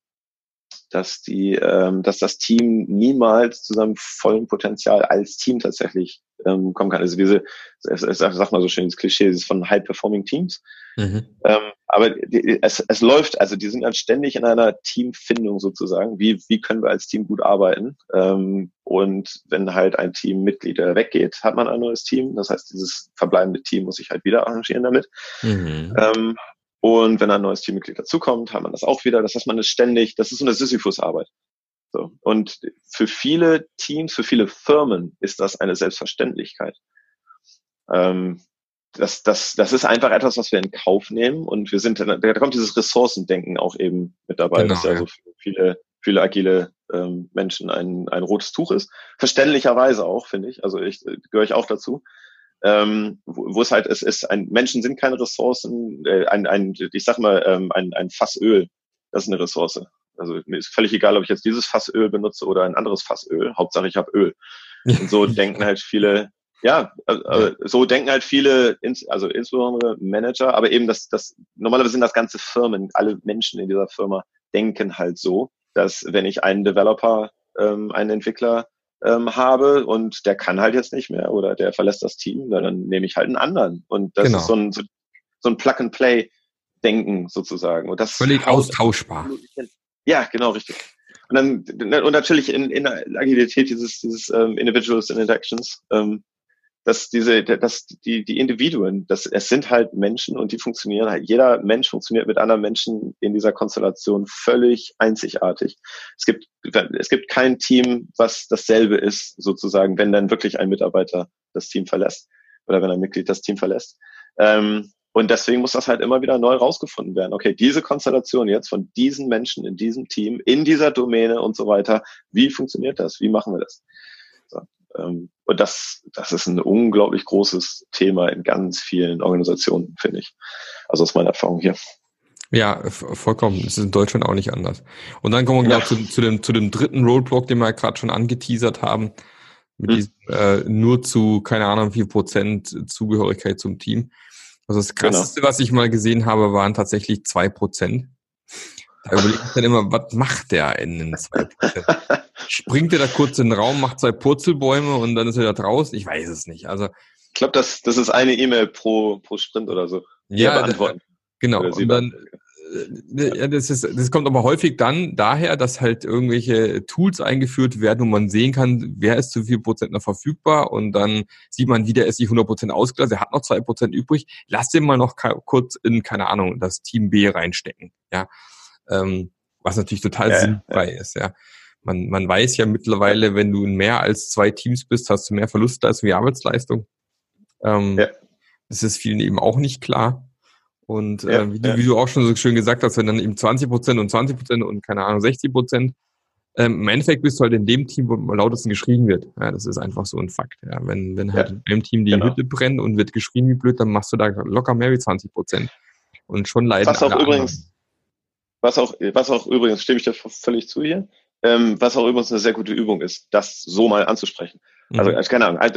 dass die, ähm, dass das Team niemals zu seinem vollen Potenzial als Team tatsächlich ähm, kommen kann. Also diese, es, es, sag mal so schön, das Klischee ist von High-Performing Teams. Mhm. Ähm, aber die, es, es läuft, also die sind dann ständig in einer Teamfindung sozusagen. Wie, wie können wir als Team gut arbeiten? Ähm, und wenn halt ein Teammitglied weggeht, hat man ein neues Team. Das heißt, dieses verbleibende Team muss sich halt wieder arrangieren damit. Mhm. Ähm, und wenn ein neues Teammitglied dazukommt, hat man das auch wieder. Das heißt, man ist ständig, das ist so eine Sisyphus-Arbeit. So. Und für viele Teams, für viele Firmen ist das eine Selbstverständlichkeit. Ähm, das, das, das ist einfach etwas, was wir in Kauf nehmen. Und wir sind, da kommt dieses Ressourcendenken auch eben mit dabei, genau, dass ja, so viele, viele agile ähm, Menschen ein, ein rotes Tuch ist. Verständlicherweise auch, finde ich. Also ich gehöre ich auch dazu ähm, wo, wo es halt es ist, ein Menschen sind keine Ressourcen, äh, ein, ein, ich sag mal, ähm, ein, ein Fass Öl, das ist eine Ressource. Also mir ist völlig egal, ob ich jetzt dieses Fassöl benutze oder ein anderes Fassöl. Hauptsache ich habe Öl. Und so denken halt viele, ja, also, so denken halt viele, also insbesondere Manager, aber eben das, das normalerweise sind das ganze Firmen, alle Menschen in dieser Firma denken halt so, dass wenn ich einen Developer, ähm, einen Entwickler ähm, habe und der kann halt jetzt nicht mehr oder der verlässt das Team, dann nehme ich halt einen anderen. Und das genau. ist so ein, so, so ein Plug-and-Play-Denken sozusagen. Und das Völlig austauschbar. Ja, genau, richtig. Und dann und natürlich in, in der Agilität dieses, dieses ähm, Individuals in Interactions, ähm, dass diese, dass die, die Individuen, das, es sind halt Menschen und die funktionieren halt. Jeder Mensch funktioniert mit anderen Menschen in dieser Konstellation völlig einzigartig. Es gibt, es gibt kein Team, was dasselbe ist, sozusagen, wenn dann wirklich ein Mitarbeiter das Team verlässt oder wenn ein Mitglied das Team verlässt. Ähm, und deswegen muss das halt immer wieder neu rausgefunden werden. Okay, diese Konstellation jetzt von diesen Menschen in diesem Team, in dieser Domäne und so weiter, wie funktioniert das? Wie machen wir das? So. Ähm, und das, das ist ein unglaublich großes Thema in ganz vielen Organisationen, finde ich. Also aus meiner Erfahrung hier. Ja, vollkommen. Es ist in Deutschland auch nicht anders. Und dann kommen wir ja. zu, zu, dem, zu dem dritten Roadblock, den wir gerade schon angeteasert haben. Mit hm. diesem, äh, nur zu, keine Ahnung, wie Prozent Zugehörigkeit zum Team. Also das genau. krasseste, genau. was ich mal gesehen habe, waren tatsächlich zwei Prozent. Da überlege ich dann immer, was macht der in den zwei Prozent? Springt er da kurz in den Raum, macht zwei Purzelbäume und dann ist er da draußen? Ich weiß es nicht. Also ich glaube, das, das ist eine E-Mail pro, pro Sprint oder so. Ja, beantworten. Genau. Und dann, äh, ja, das, ist, das kommt aber häufig dann daher, dass halt irgendwelche Tools eingeführt werden, wo man sehen kann, wer ist zu viel Prozent noch verfügbar und dann sieht man, wie der ist sich 100 Prozent ausgelassen, er hat noch zwei Prozent übrig, lass den mal noch kurz in, keine Ahnung, das Team B reinstecken, ja. Ähm, was natürlich total ja, sinnfrei ja. ist, ja man, man weiß ja mittlerweile, wenn du in mehr als zwei Teams bist, hast du mehr Verlustleistung wie Arbeitsleistung. Ähm, ja. Das ist vielen eben auch nicht klar. Und äh, wie, ja. wie, du auch schon so schön gesagt hast, wenn dann eben 20 Prozent und 20 Prozent und keine Ahnung 60 Prozent, ähm, im Endeffekt bist du halt in dem Team, wo am lautesten geschrien wird. Ja, das ist einfach so ein Fakt. Ja, wenn, wenn halt ja, in einem Team die genau. Hütte brennt und wird geschrien wie blöd, dann machst du da locker mehr wie 20 Prozent. Und schon leiden was auch übrigens, was auch, was auch übrigens, stimme ich dir völlig zu hier, ähm, was auch übrigens eine sehr gute Übung ist, das so mal anzusprechen. Also, mhm. also keine Ahnung, ein,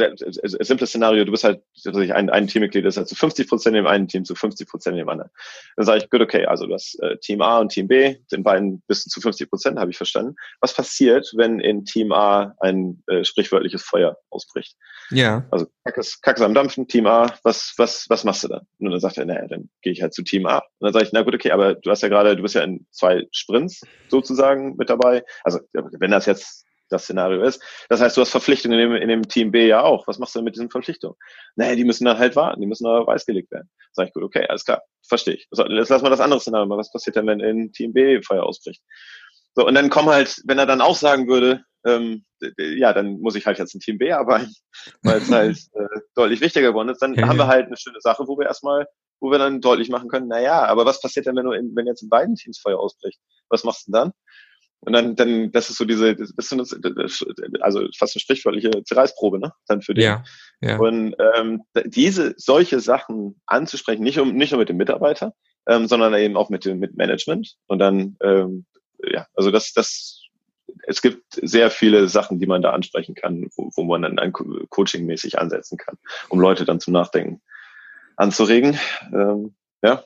simples Szenario, du bist halt ein, ein Teammitglied, das ist halt zu 50 Prozent in dem einen Team, zu 50 Prozent in dem anderen. Dann sage ich, gut, okay, also du hast äh, Team A und Team B, den beiden bist du zu 50 Prozent, habe ich verstanden. Was passiert, wenn in Team A ein äh, sprichwörtliches Feuer ausbricht? Ja. Also Kack ist, Kack ist am Dampfen, Team A, was, was, was machst du dann? Und dann sagt er, naja, dann gehe ich halt zu Team A. Und dann sage ich, na gut, okay, aber du hast ja gerade, du bist ja in zwei Sprints sozusagen mit dabei. Also wenn das jetzt das Szenario ist. Das heißt, du hast Verpflichtungen in dem, in dem Team B ja auch. Was machst du denn mit diesen Verpflichtungen? Naja, die müssen dann halt warten, die müssen da weißgelegt werden. Sag ich, gut, okay, alles klar, verstehe ich. So, jetzt lass mal das andere Szenario mal. Was passiert denn, wenn in Team B Feuer ausbricht? So, und dann kommen halt, wenn er dann auch sagen würde, ähm, ja, dann muss ich halt jetzt in Team B arbeiten, weil es halt äh, deutlich wichtiger geworden ist, dann ja, haben wir halt eine schöne Sache, wo wir erstmal, wo wir dann deutlich machen können, na ja, aber was passiert denn, wenn du in, wenn jetzt in beiden Teams Feuer ausbricht? Was machst du denn dann? Und dann, dann, das ist so diese, das ist so eine, also fast eine sprichwörtliche Zerreißprobe, ne? Dann für die. Ja, ja. Und ähm, diese solche Sachen anzusprechen, nicht um nicht nur mit dem Mitarbeiter, ähm, sondern eben auch mit dem mit Management. Und dann, ähm, ja, also das, das, es gibt sehr viele Sachen, die man da ansprechen kann, wo, wo man dann ein Coaching-mäßig ansetzen kann, um Leute dann zum Nachdenken anzuregen. Ähm, ja,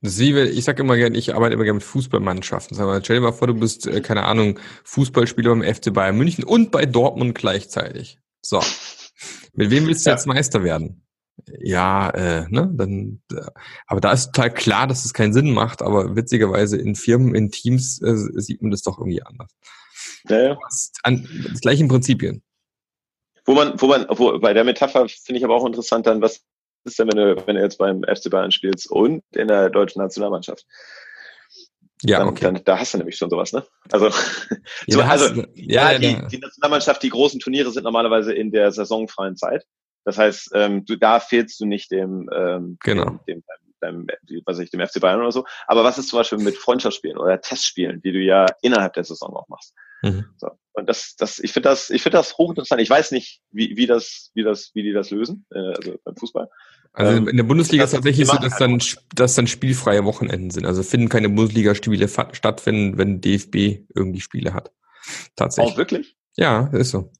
das wie, ich sage immer gerne, ich arbeite immer gerne mit Fußballmannschaften. Sag mal, stell dir mal vor, du bist, äh, keine Ahnung, Fußballspieler beim FC Bayern München und bei Dortmund gleichzeitig. So. Mit wem willst du ja. jetzt Meister werden? Ja, äh, ne, dann, äh, aber da ist total klar, dass es keinen Sinn macht, aber witzigerweise in Firmen, in Teams äh, sieht man das doch irgendwie anders. Ja, ja. Das, an, das gleichen Prinzipien. Wo man, wo man, wo, bei der Metapher finde ich aber auch interessant dann, was ist denn, wenn du, wenn du jetzt beim FC Bayern spielst und in der deutschen Nationalmannschaft? Ja, dann, okay. Dann, da hast du nämlich schon sowas, ne? Also, ja, so, also ja, ja, die, die Nationalmannschaft, die großen Turniere sind normalerweise in der saisonfreien Zeit. Das heißt, ähm, du, da fehlst du nicht dem, ähm, genau. dem, dem, dem, was ich, dem FC Bayern oder so. Aber was ist zum Beispiel mit Freundschaftsspielen oder Testspielen, die du ja innerhalb der Saison auch machst? Mhm. So. Und das, das, ich finde das, ich finde das hochinteressant. Ich weiß nicht, wie, wie das, wie das, wie die das lösen, äh, also beim Fußball. Also ähm, in der Bundesliga ist tatsächlich so, dass dann, dass dann spielfreie Wochenenden sind. Also finden keine Bundesliga-Spiele statt, wenn, wenn DFB irgendwie Spiele hat. Tatsächlich. Auch wirklich? Ja, ist so.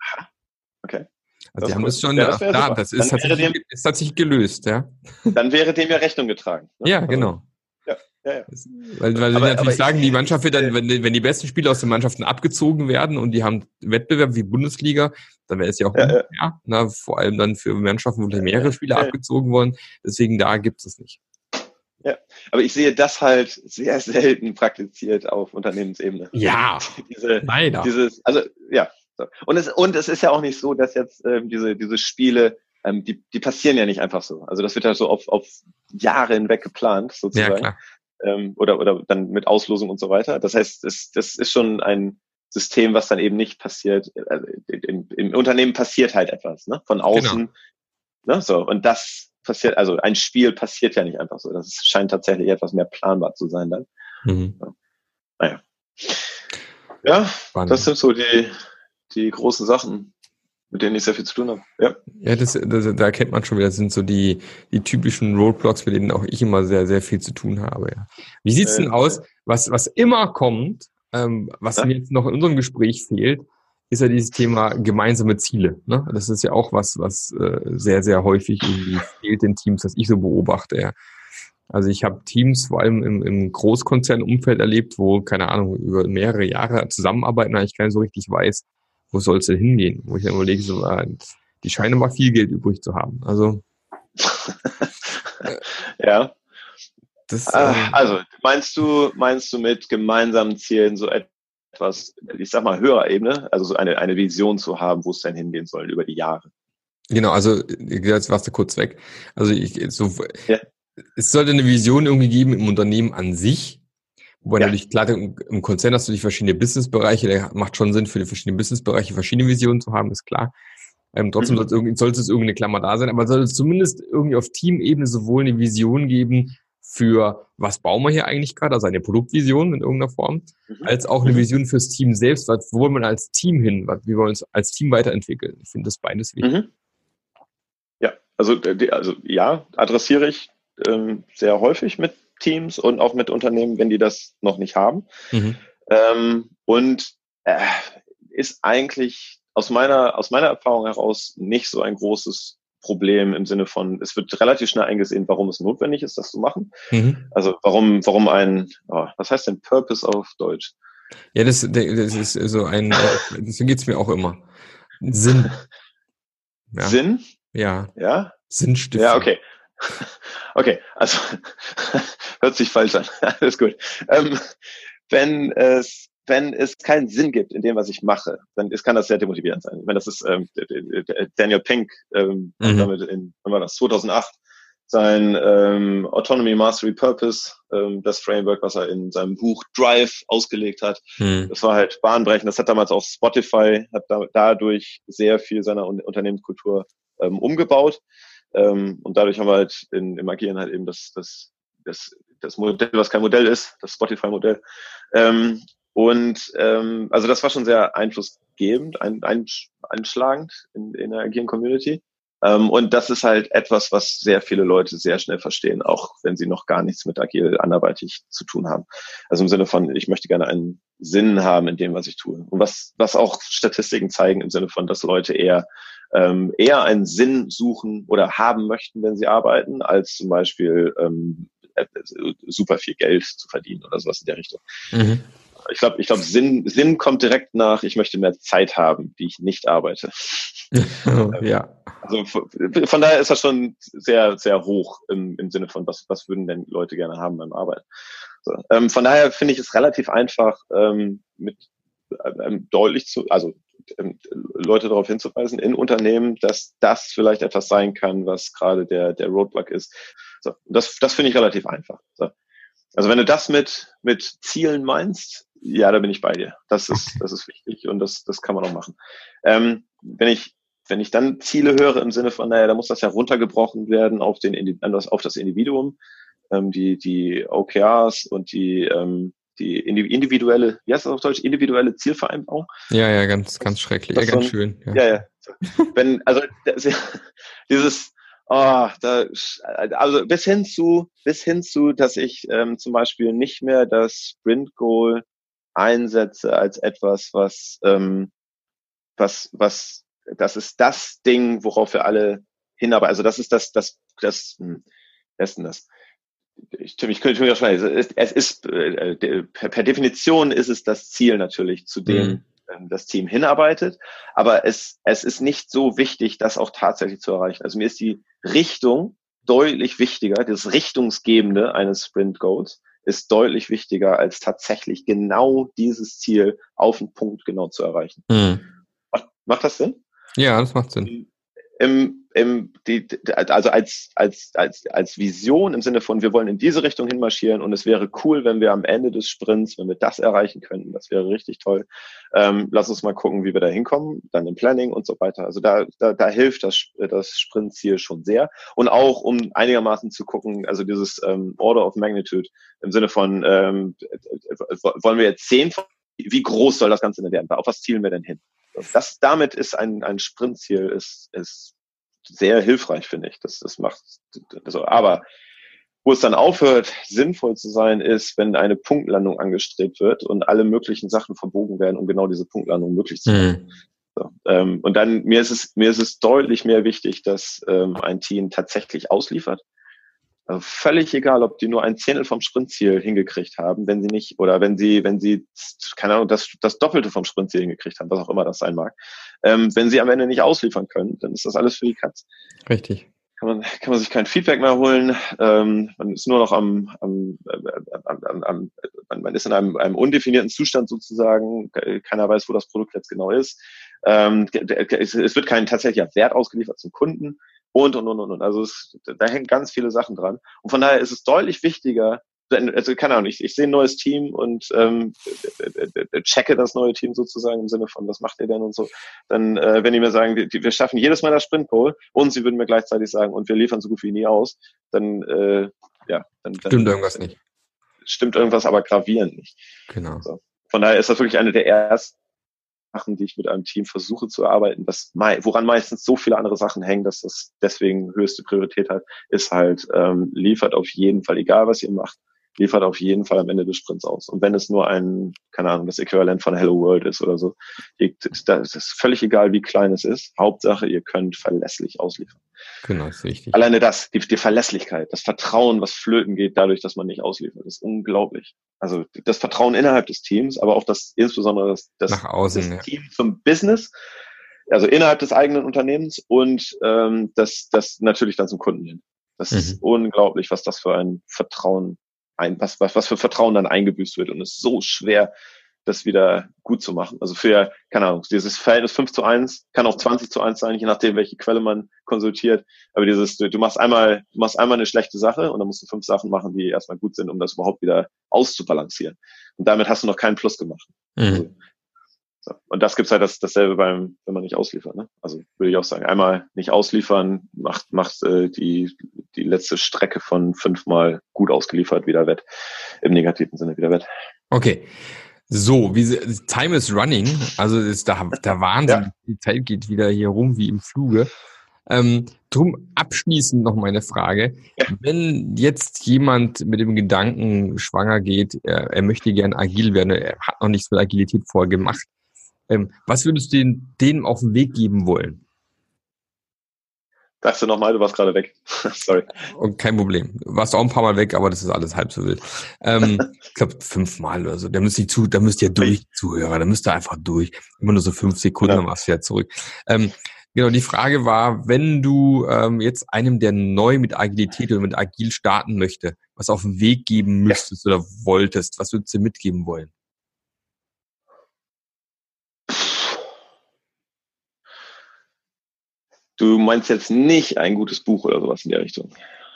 Okay. Also das die haben es schon, ja, das, da, das ist tatsächlich, dem, ist tatsächlich gelöst, ja. Dann wäre dem ja Rechnung getragen. Ne? Ja, genau. Ja, ja. Weil, weil aber, natürlich sagen, die Mannschaft wird dann, wenn, wenn die besten Spieler aus den Mannschaften abgezogen werden und die haben Wettbewerb wie Bundesliga, dann wäre es ja auch ja, unfair, ja. Na, vor allem dann für Mannschaften, wo mehrere Spieler abgezogen wurden. Deswegen da gibt es nicht. Ja, aber ich sehe das halt sehr selten praktiziert auf Unternehmensebene. Ja, diese, leider. Dieses, also ja. So. Und es und es ist ja auch nicht so, dass jetzt ähm, diese diese Spiele ähm, die, die passieren ja nicht einfach so. Also das wird ja so auf, auf Jahre hinweg geplant, sozusagen. Ja, klar ähm, oder, oder dann mit Auslosung und so weiter. Das heißt, das, das ist schon ein System, was dann eben nicht passiert. Also im, Im Unternehmen passiert halt etwas, ne? Von außen. Genau. Ne? So, und das passiert, also ein Spiel passiert ja nicht einfach so. Das scheint tatsächlich etwas mehr planbar zu sein dann. Mhm. Ja. Naja. Ja, Spannend. das sind so die, die großen Sachen, mit denen ich sehr viel zu tun habe. Ja, ja das, das, da kennt man schon wieder, das sind so die, die typischen Roadblocks, mit denen auch ich immer sehr, sehr viel zu tun habe. Ja. Wie sieht's äh, denn aus, was, was immer kommt, ähm, was ja? mir jetzt noch in unserem Gespräch fehlt, ist ja dieses Thema gemeinsame Ziele. Ne? Das ist ja auch was, was äh, sehr, sehr häufig irgendwie fehlt in Teams, das ich so beobachte. Ja. Also ich habe Teams vor allem im, im Großkonzernumfeld erlebt, wo, keine Ahnung, über mehrere Jahre zusammenarbeiten, eigentlich keiner so richtig weiß, wo soll es denn hingehen? Wo ich dann überlege, so, äh, die scheinen mal viel Geld übrig zu haben. Also. ja. Das, äh, also, meinst du, meinst du mit gemeinsamen Zielen so etwas, ich sag mal, höherer Ebene, also so eine, eine Vision zu haben, wo es denn hingehen soll über die Jahre? Genau, also jetzt warst du kurz weg. Also ich so ja. es sollte eine Vision irgendwie geben im Unternehmen an sich, Wobei ja. natürlich, klar, im Konzern hast du die verschiedenen Businessbereiche, der macht schon Sinn, für die verschiedenen Businessbereiche verschiedene Visionen zu haben, ist klar. Ähm, trotzdem mhm. sollte, es irgendeine Klammer da sein, aber sollte es zumindest irgendwie auf Teamebene sowohl eine Vision geben für, was bauen wir hier eigentlich gerade, also eine Produktvision in irgendeiner Form, mhm. als auch eine mhm. Vision fürs Team selbst, was, wo wollen wir als Team hin, was, wie wollen wir uns als Team weiterentwickeln. Ich finde das beides wichtig. Mhm. Ja, also, also ja, adressiere ich ähm, sehr häufig mit Teams und auch mit Unternehmen, wenn die das noch nicht haben. Mhm. Ähm, und äh, ist eigentlich aus meiner, aus meiner Erfahrung heraus nicht so ein großes Problem im Sinne von, es wird relativ schnell eingesehen, warum es notwendig ist, das zu machen. Mhm. Also warum, warum ein, oh, was heißt denn Purpose auf Deutsch? Ja, das, das ist so ein, äh, so geht's mir auch immer. Sinn. Ja. Sinn? Ja. Ja? Sinnstiftung. Ja, okay. Okay, also hört sich falsch an. Alles gut. Ähm, wenn es wenn es keinen Sinn gibt in dem, was ich mache, dann ist, kann das sehr demotivierend sein. Wenn das ist ähm, Daniel Pink, ähm, mhm. damit in, wann war das, 2008, sein ähm, Autonomy Mastery Purpose, ähm, das Framework, was er in seinem Buch Drive ausgelegt hat. Mhm. Das war halt bahnbrechend. Das hat damals auch Spotify, hat da, dadurch sehr viel seiner Unternehmenskultur ähm, umgebaut. Ähm, und dadurch haben wir halt in, im Agieren halt eben das, das, das, das Modell, was kein Modell ist, das Spotify-Modell. Ähm, und ähm, also das war schon sehr einflussgebend, ein, ein, einschlagend in, in der agilen Community. Ähm, und das ist halt etwas, was sehr viele Leute sehr schnell verstehen, auch wenn sie noch gar nichts mit agil anderweitig zu tun haben. Also im Sinne von, ich möchte gerne einen Sinn haben in dem, was ich tue. Und was, was auch Statistiken zeigen im Sinne von, dass Leute eher ähm, eher einen Sinn suchen oder haben möchten, wenn sie arbeiten, als zum Beispiel ähm, äh, super viel Geld zu verdienen oder sowas in der Richtung. Mhm ich glaube, ich glaube, Sinn, Sinn kommt direkt nach, ich möchte mehr Zeit haben, die ich nicht arbeite. ja. Also von daher ist das schon sehr, sehr hoch im, im Sinne von, was, was würden denn Leute gerne haben beim Arbeiten. So, ähm, von daher finde ich es relativ einfach, ähm, mit ähm, deutlich zu, also ähm, Leute darauf hinzuweisen in Unternehmen, dass das vielleicht etwas sein kann, was gerade der, der Roadblock ist. So, das, das finde ich relativ einfach. So. Also wenn du das mit, mit Zielen meinst, ja, da bin ich bei dir. Das ist, das ist wichtig und das, das kann man auch machen. Ähm, wenn ich, wenn ich dann Ziele höre im Sinne von, naja, da muss das ja runtergebrochen werden auf den, auf das Individuum, ähm, die, die OKRs und die, ähm, die individuelle, wie heißt das auf Deutsch, individuelle Zielvereinbarung? Ja, ja, ganz, ganz schrecklich, ja, ganz schön. Ja, ja. ja. Wenn, also dieses, oh, da, also bis hin zu, bis hin zu, dass ich ähm, zum Beispiel nicht mehr das Sprint Goal einsetze als etwas, was, ähm, was, was, das ist das Ding, worauf wir alle hinarbeiten. Also das ist das, das, das, hm, wer ist denn das? Ich, ich könnte mir schon es ist, es ist äh, per, per, Definition ist es das Ziel natürlich, zu dem mhm. ähm, das Team hinarbeitet. Aber es, es ist nicht so wichtig, das auch tatsächlich zu erreichen. Also mir ist die Richtung deutlich wichtiger, das Richtungsgebende eines Sprint Goals, ist deutlich wichtiger, als tatsächlich genau dieses Ziel auf den Punkt genau zu erreichen. Mhm. Macht, macht das Sinn? Ja, das macht Sinn. Im, im, die, also als, als, als, als Vision im Sinne von, wir wollen in diese Richtung hinmarschieren und es wäre cool, wenn wir am Ende des Sprints, wenn wir das erreichen könnten, das wäre richtig toll. Ähm, lass uns mal gucken, wie wir da hinkommen, dann im Planning und so weiter. Also da, da, da hilft das, das Sprintziel schon sehr. Und auch, um einigermaßen zu gucken, also dieses ähm, Order of Magnitude im Sinne von, ähm, wollen wir jetzt zehn, wie groß soll das Ganze denn werden? Auf was zielen wir denn hin? Das, damit ist ein, ein Sprintziel, ist, ist sehr hilfreich, finde ich. Das, das macht, also, aber wo es dann aufhört, sinnvoll zu sein, ist, wenn eine Punktlandung angestrebt wird und alle möglichen Sachen verbogen werden, um genau diese Punktlandung möglich zu machen. Mhm. So, ähm, und dann mir ist es mir ist es deutlich mehr wichtig, dass ähm, ein Team tatsächlich ausliefert völlig egal, ob die nur ein Zehntel vom Sprintziel hingekriegt haben, wenn sie nicht, oder wenn sie, wenn sie, keine Ahnung, das, das Doppelte vom Sprintziel hingekriegt haben, was auch immer das sein mag. Ähm, wenn sie am Ende nicht ausliefern können, dann ist das alles für die Katz. Richtig. Kann man, kann man sich kein Feedback mehr holen. Ähm, man ist nur noch am, am, am, am, am man ist in einem, einem undefinierten Zustand sozusagen. Keiner weiß, wo das Produkt jetzt genau ist. Ähm, es wird kein tatsächlicher Wert ausgeliefert zum Kunden und, und, und, und. Also es, da hängen ganz viele Sachen dran. Und von daher ist es deutlich wichtiger, also keine Ahnung, ich, ich sehe ein neues Team und ähm, checke das neue Team sozusagen im Sinne von, was macht ihr denn und so. Dann, äh, wenn die mir sagen, wir, wir schaffen jedes Mal das Sprint und sie würden mir gleichzeitig sagen, und wir liefern so gut wie nie aus, dann, äh, ja, dann, dann stimmt irgendwas nicht. Stimmt irgendwas aber gravierend nicht. Genau. So. Von daher ist das wirklich eine der ersten Sachen, die ich mit einem Team versuche zu erarbeiten, das, woran meistens so viele andere Sachen hängen, dass das deswegen höchste Priorität hat, ist halt, ähm, liefert auf jeden Fall, egal was ihr macht, liefert auf jeden Fall am Ende des Sprints aus. Und wenn es nur ein, keine Ahnung, das Äquivalent von Hello World ist oder so, das ist völlig egal, wie klein es ist. Hauptsache, ihr könnt verlässlich ausliefern. Genau, ist wichtig. Alleine das, die, die Verlässlichkeit, das Vertrauen, was flöten geht dadurch, dass man nicht ausliefert, ist unglaublich. Also das Vertrauen innerhalb des Teams, aber auch das, insbesondere das, das, außen, das ja. Team zum Business, also innerhalb des eigenen Unternehmens und ähm, das, das natürlich dann zum Kunden hin. Das mhm. ist unglaublich, was das für ein Vertrauen ein, was, was, was für Vertrauen dann eingebüßt wird und es ist so schwer, das wieder gut zu machen. Also für, keine Ahnung, dieses Verhältnis 5 zu 1 kann auch 20 zu 1 sein, je nachdem, welche Quelle man konsultiert. Aber dieses, du, du machst einmal, du machst einmal eine schlechte Sache und dann musst du fünf Sachen machen, die erstmal gut sind, um das überhaupt wieder auszubalancieren. Und damit hast du noch keinen Plus gemacht. Mhm. Also, so. Und das gibt's halt das, dasselbe beim, wenn man nicht ausliefert. Ne? Also würde ich auch sagen, einmal nicht ausliefern, macht, macht äh, die, die letzte Strecke von fünfmal gut ausgeliefert wieder wett. Im negativen Sinne wieder wett. Okay. So, wie Time is running, also ist da der Wahnsinn. Ja. Die Zeit geht wieder hier rum wie im Fluge. Ähm, drum abschließend noch meine Frage. Ja. Wenn jetzt jemand mit dem Gedanken schwanger geht, er, er möchte gern agil werden, er hat noch nichts mit Agilität vorher gemacht, ähm, was würdest du denen, denen auf den Weg geben wollen? Sagst du nochmal, du warst gerade weg. Sorry. Und kein Problem. Warst auch ein paar Mal weg, aber das ist alles halb so wild. Ähm, ich glaube fünfmal oder so. Da müsst ihr zu, da müsst ihr durch, Zuhörer. Da müsst ihr einfach durch. Immer nur so fünf Sekunden, ja. dann machst du ja zurück. Ähm, genau, die Frage war, wenn du ähm, jetzt einem, der neu mit Agilität oder mit Agil starten möchte, was auf den Weg geben müsstest ja. oder wolltest, was würdest du mitgeben wollen? Du meinst jetzt nicht ein gutes Buch oder sowas in der Richtung.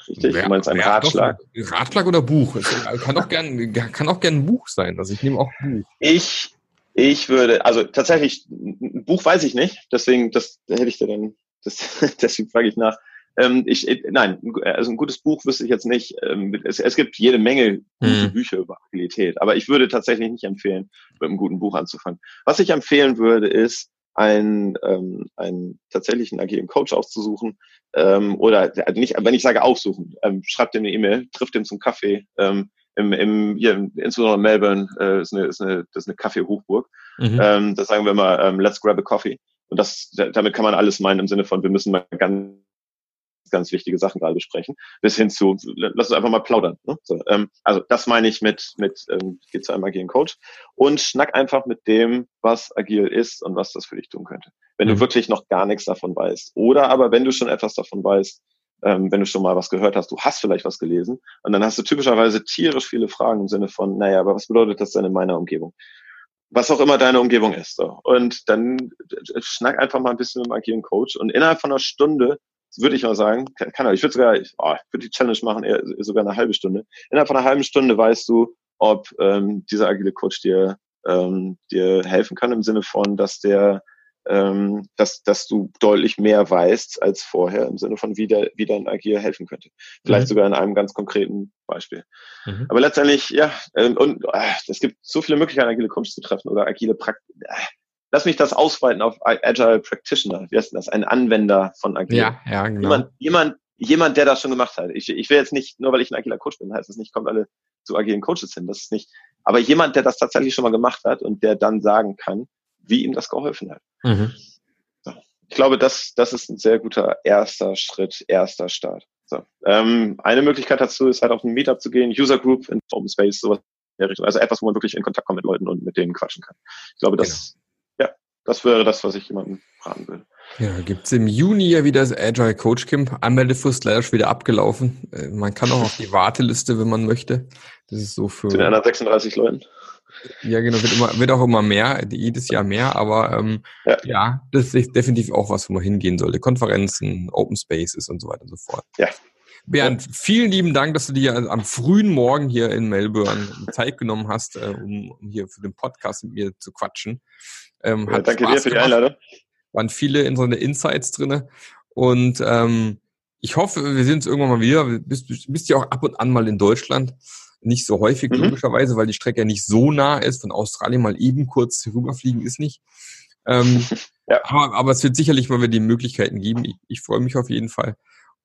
Richtig? Ja, du meinst einen Ratschlag? Doch, Ratschlag oder Buch? Es kann auch gern, kann auch gern ein Buch sein. Also ich nehme auch Buch. Ich, ich würde, also tatsächlich, ein Buch weiß ich nicht. Deswegen, das hätte ich dir dann, das, deswegen frage ich nach. Ähm, ich, nein, also ein gutes Buch wüsste ich jetzt nicht. Ähm, es, es gibt jede Menge gute hm. Bücher über Agilität, aber ich würde tatsächlich nicht empfehlen, mit einem guten Buch anzufangen. Was ich empfehlen würde, ist, einen, ähm, einen tatsächlichen agilen Coach auszusuchen ähm, oder also nicht, wenn ich sage aufsuchen, ähm, schreibt ihm eine E-Mail, trifft ihn zum Kaffee. Ähm, im, im, hier, insbesondere in Melbourne äh, ist eine, ist eine, das ist eine Kaffeehochburg. Mhm. Ähm, das sagen wir mal, ähm, let's grab a coffee. Und das, damit kann man alles meinen im Sinne von, wir müssen mal ganz ganz wichtige Sachen gerade besprechen, bis hin zu, lass uns einfach mal plaudern. Ne? So, ähm, also das meine ich mit, mit ähm, geh zu einem agilen Coach und schnack einfach mit dem, was agil ist und was das für dich tun könnte. Wenn mhm. du wirklich noch gar nichts davon weißt. Oder aber wenn du schon etwas davon weißt, ähm, wenn du schon mal was gehört hast, du hast vielleicht was gelesen und dann hast du typischerweise tierisch viele Fragen im Sinne von, naja, aber was bedeutet das denn in meiner Umgebung? was auch immer deine Umgebung ist. So. Und dann äh, schnack einfach mal ein bisschen mit dem agilen Coach und innerhalb von einer Stunde würde ich mal sagen, kann, ich würde sogar, ich, oh, würde die Challenge machen, eher sogar eine halbe Stunde. Innerhalb von einer halben Stunde weißt du, ob ähm, dieser agile Coach dir ähm, dir helfen kann im Sinne von, dass der ähm, dass, dass du deutlich mehr weißt als vorher im Sinne von, wie, der, wie dein Agil helfen könnte. Vielleicht mhm. sogar in einem ganz konkreten Beispiel. Mhm. Aber letztendlich, ja, ähm, und äh, es gibt so viele Möglichkeiten, agile Coaches zu treffen oder agile Praktiken. Äh, lass mich das ausweiten auf Agile Practitioner. Wie heißt das? Ein Anwender von Agile. Ja, ja, genau. Jemand, jemand, jemand, der das schon gemacht hat. Ich, ich will jetzt nicht, nur weil ich ein agiler Coach bin, heißt das nicht, kommt alle zu agilen Coaches hin. Das ist nicht. Aber jemand, der das tatsächlich schon mal gemacht hat und der dann sagen kann, wie ihm das geholfen hat. Mhm. So. Ich glaube, das, das ist ein sehr guter erster Schritt, erster Start. So. Ähm, eine Möglichkeit dazu ist halt auf ein Meetup zu gehen, User Group in Open Space, sowas in der Richtung. Also etwas, wo man wirklich in Kontakt kommt mit Leuten und mit denen quatschen kann. Ich glaube, das, genau das wäre das, was ich jemanden fragen will. Ja, gibt's im Juni ja wieder das Agile Coach Camp. Anmeldefrist leider schon wieder abgelaufen. Äh, man kann auch auf die Warteliste, wenn man möchte. Das ist so für. Zu den anderen 36 Leuten. Ja, genau, wird, immer, wird auch immer mehr, jedes Jahr mehr, aber ähm, ja. ja, das ist definitiv auch was, wo man hingehen sollte. Konferenzen, Open Spaces und so weiter und so fort. Ja. Bernd, vielen lieben Dank, dass du dir am frühen Morgen hier in Melbourne Zeit genommen hast, äh, um hier für den Podcast mit mir zu quatschen. Ähm, ja, danke Spaß dir für die Einladung. Waren viele in so eine Insights drinne und ähm, ich hoffe, wir sehen uns irgendwann mal wieder. Du bist, bist ja auch ab und an mal in Deutschland. Nicht so häufig, mhm. logischerweise, weil die Strecke ja nicht so nah ist. Von Australien mal eben kurz rüberfliegen ist nicht. Ähm, ja. aber, aber es wird sicherlich mal wieder die Möglichkeiten geben. Ich, ich freue mich auf jeden Fall.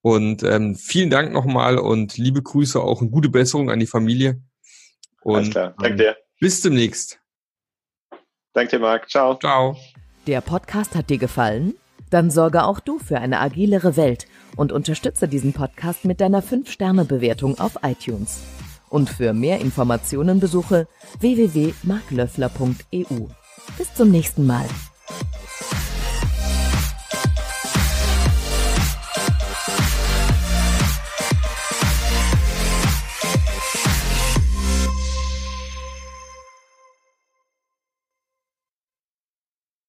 Und ähm, vielen Dank nochmal und liebe Grüße auch und gute Besserung an die Familie. Und Alles klar. Danke dir. Bis demnächst. Danke dir, Marc. Ciao. Ciao. Der Podcast hat dir gefallen? Dann sorge auch du für eine agilere Welt und unterstütze diesen Podcast mit deiner 5-Sterne-Bewertung auf iTunes. Und für mehr Informationen besuche www.marklöffler.eu. Bis zum nächsten Mal.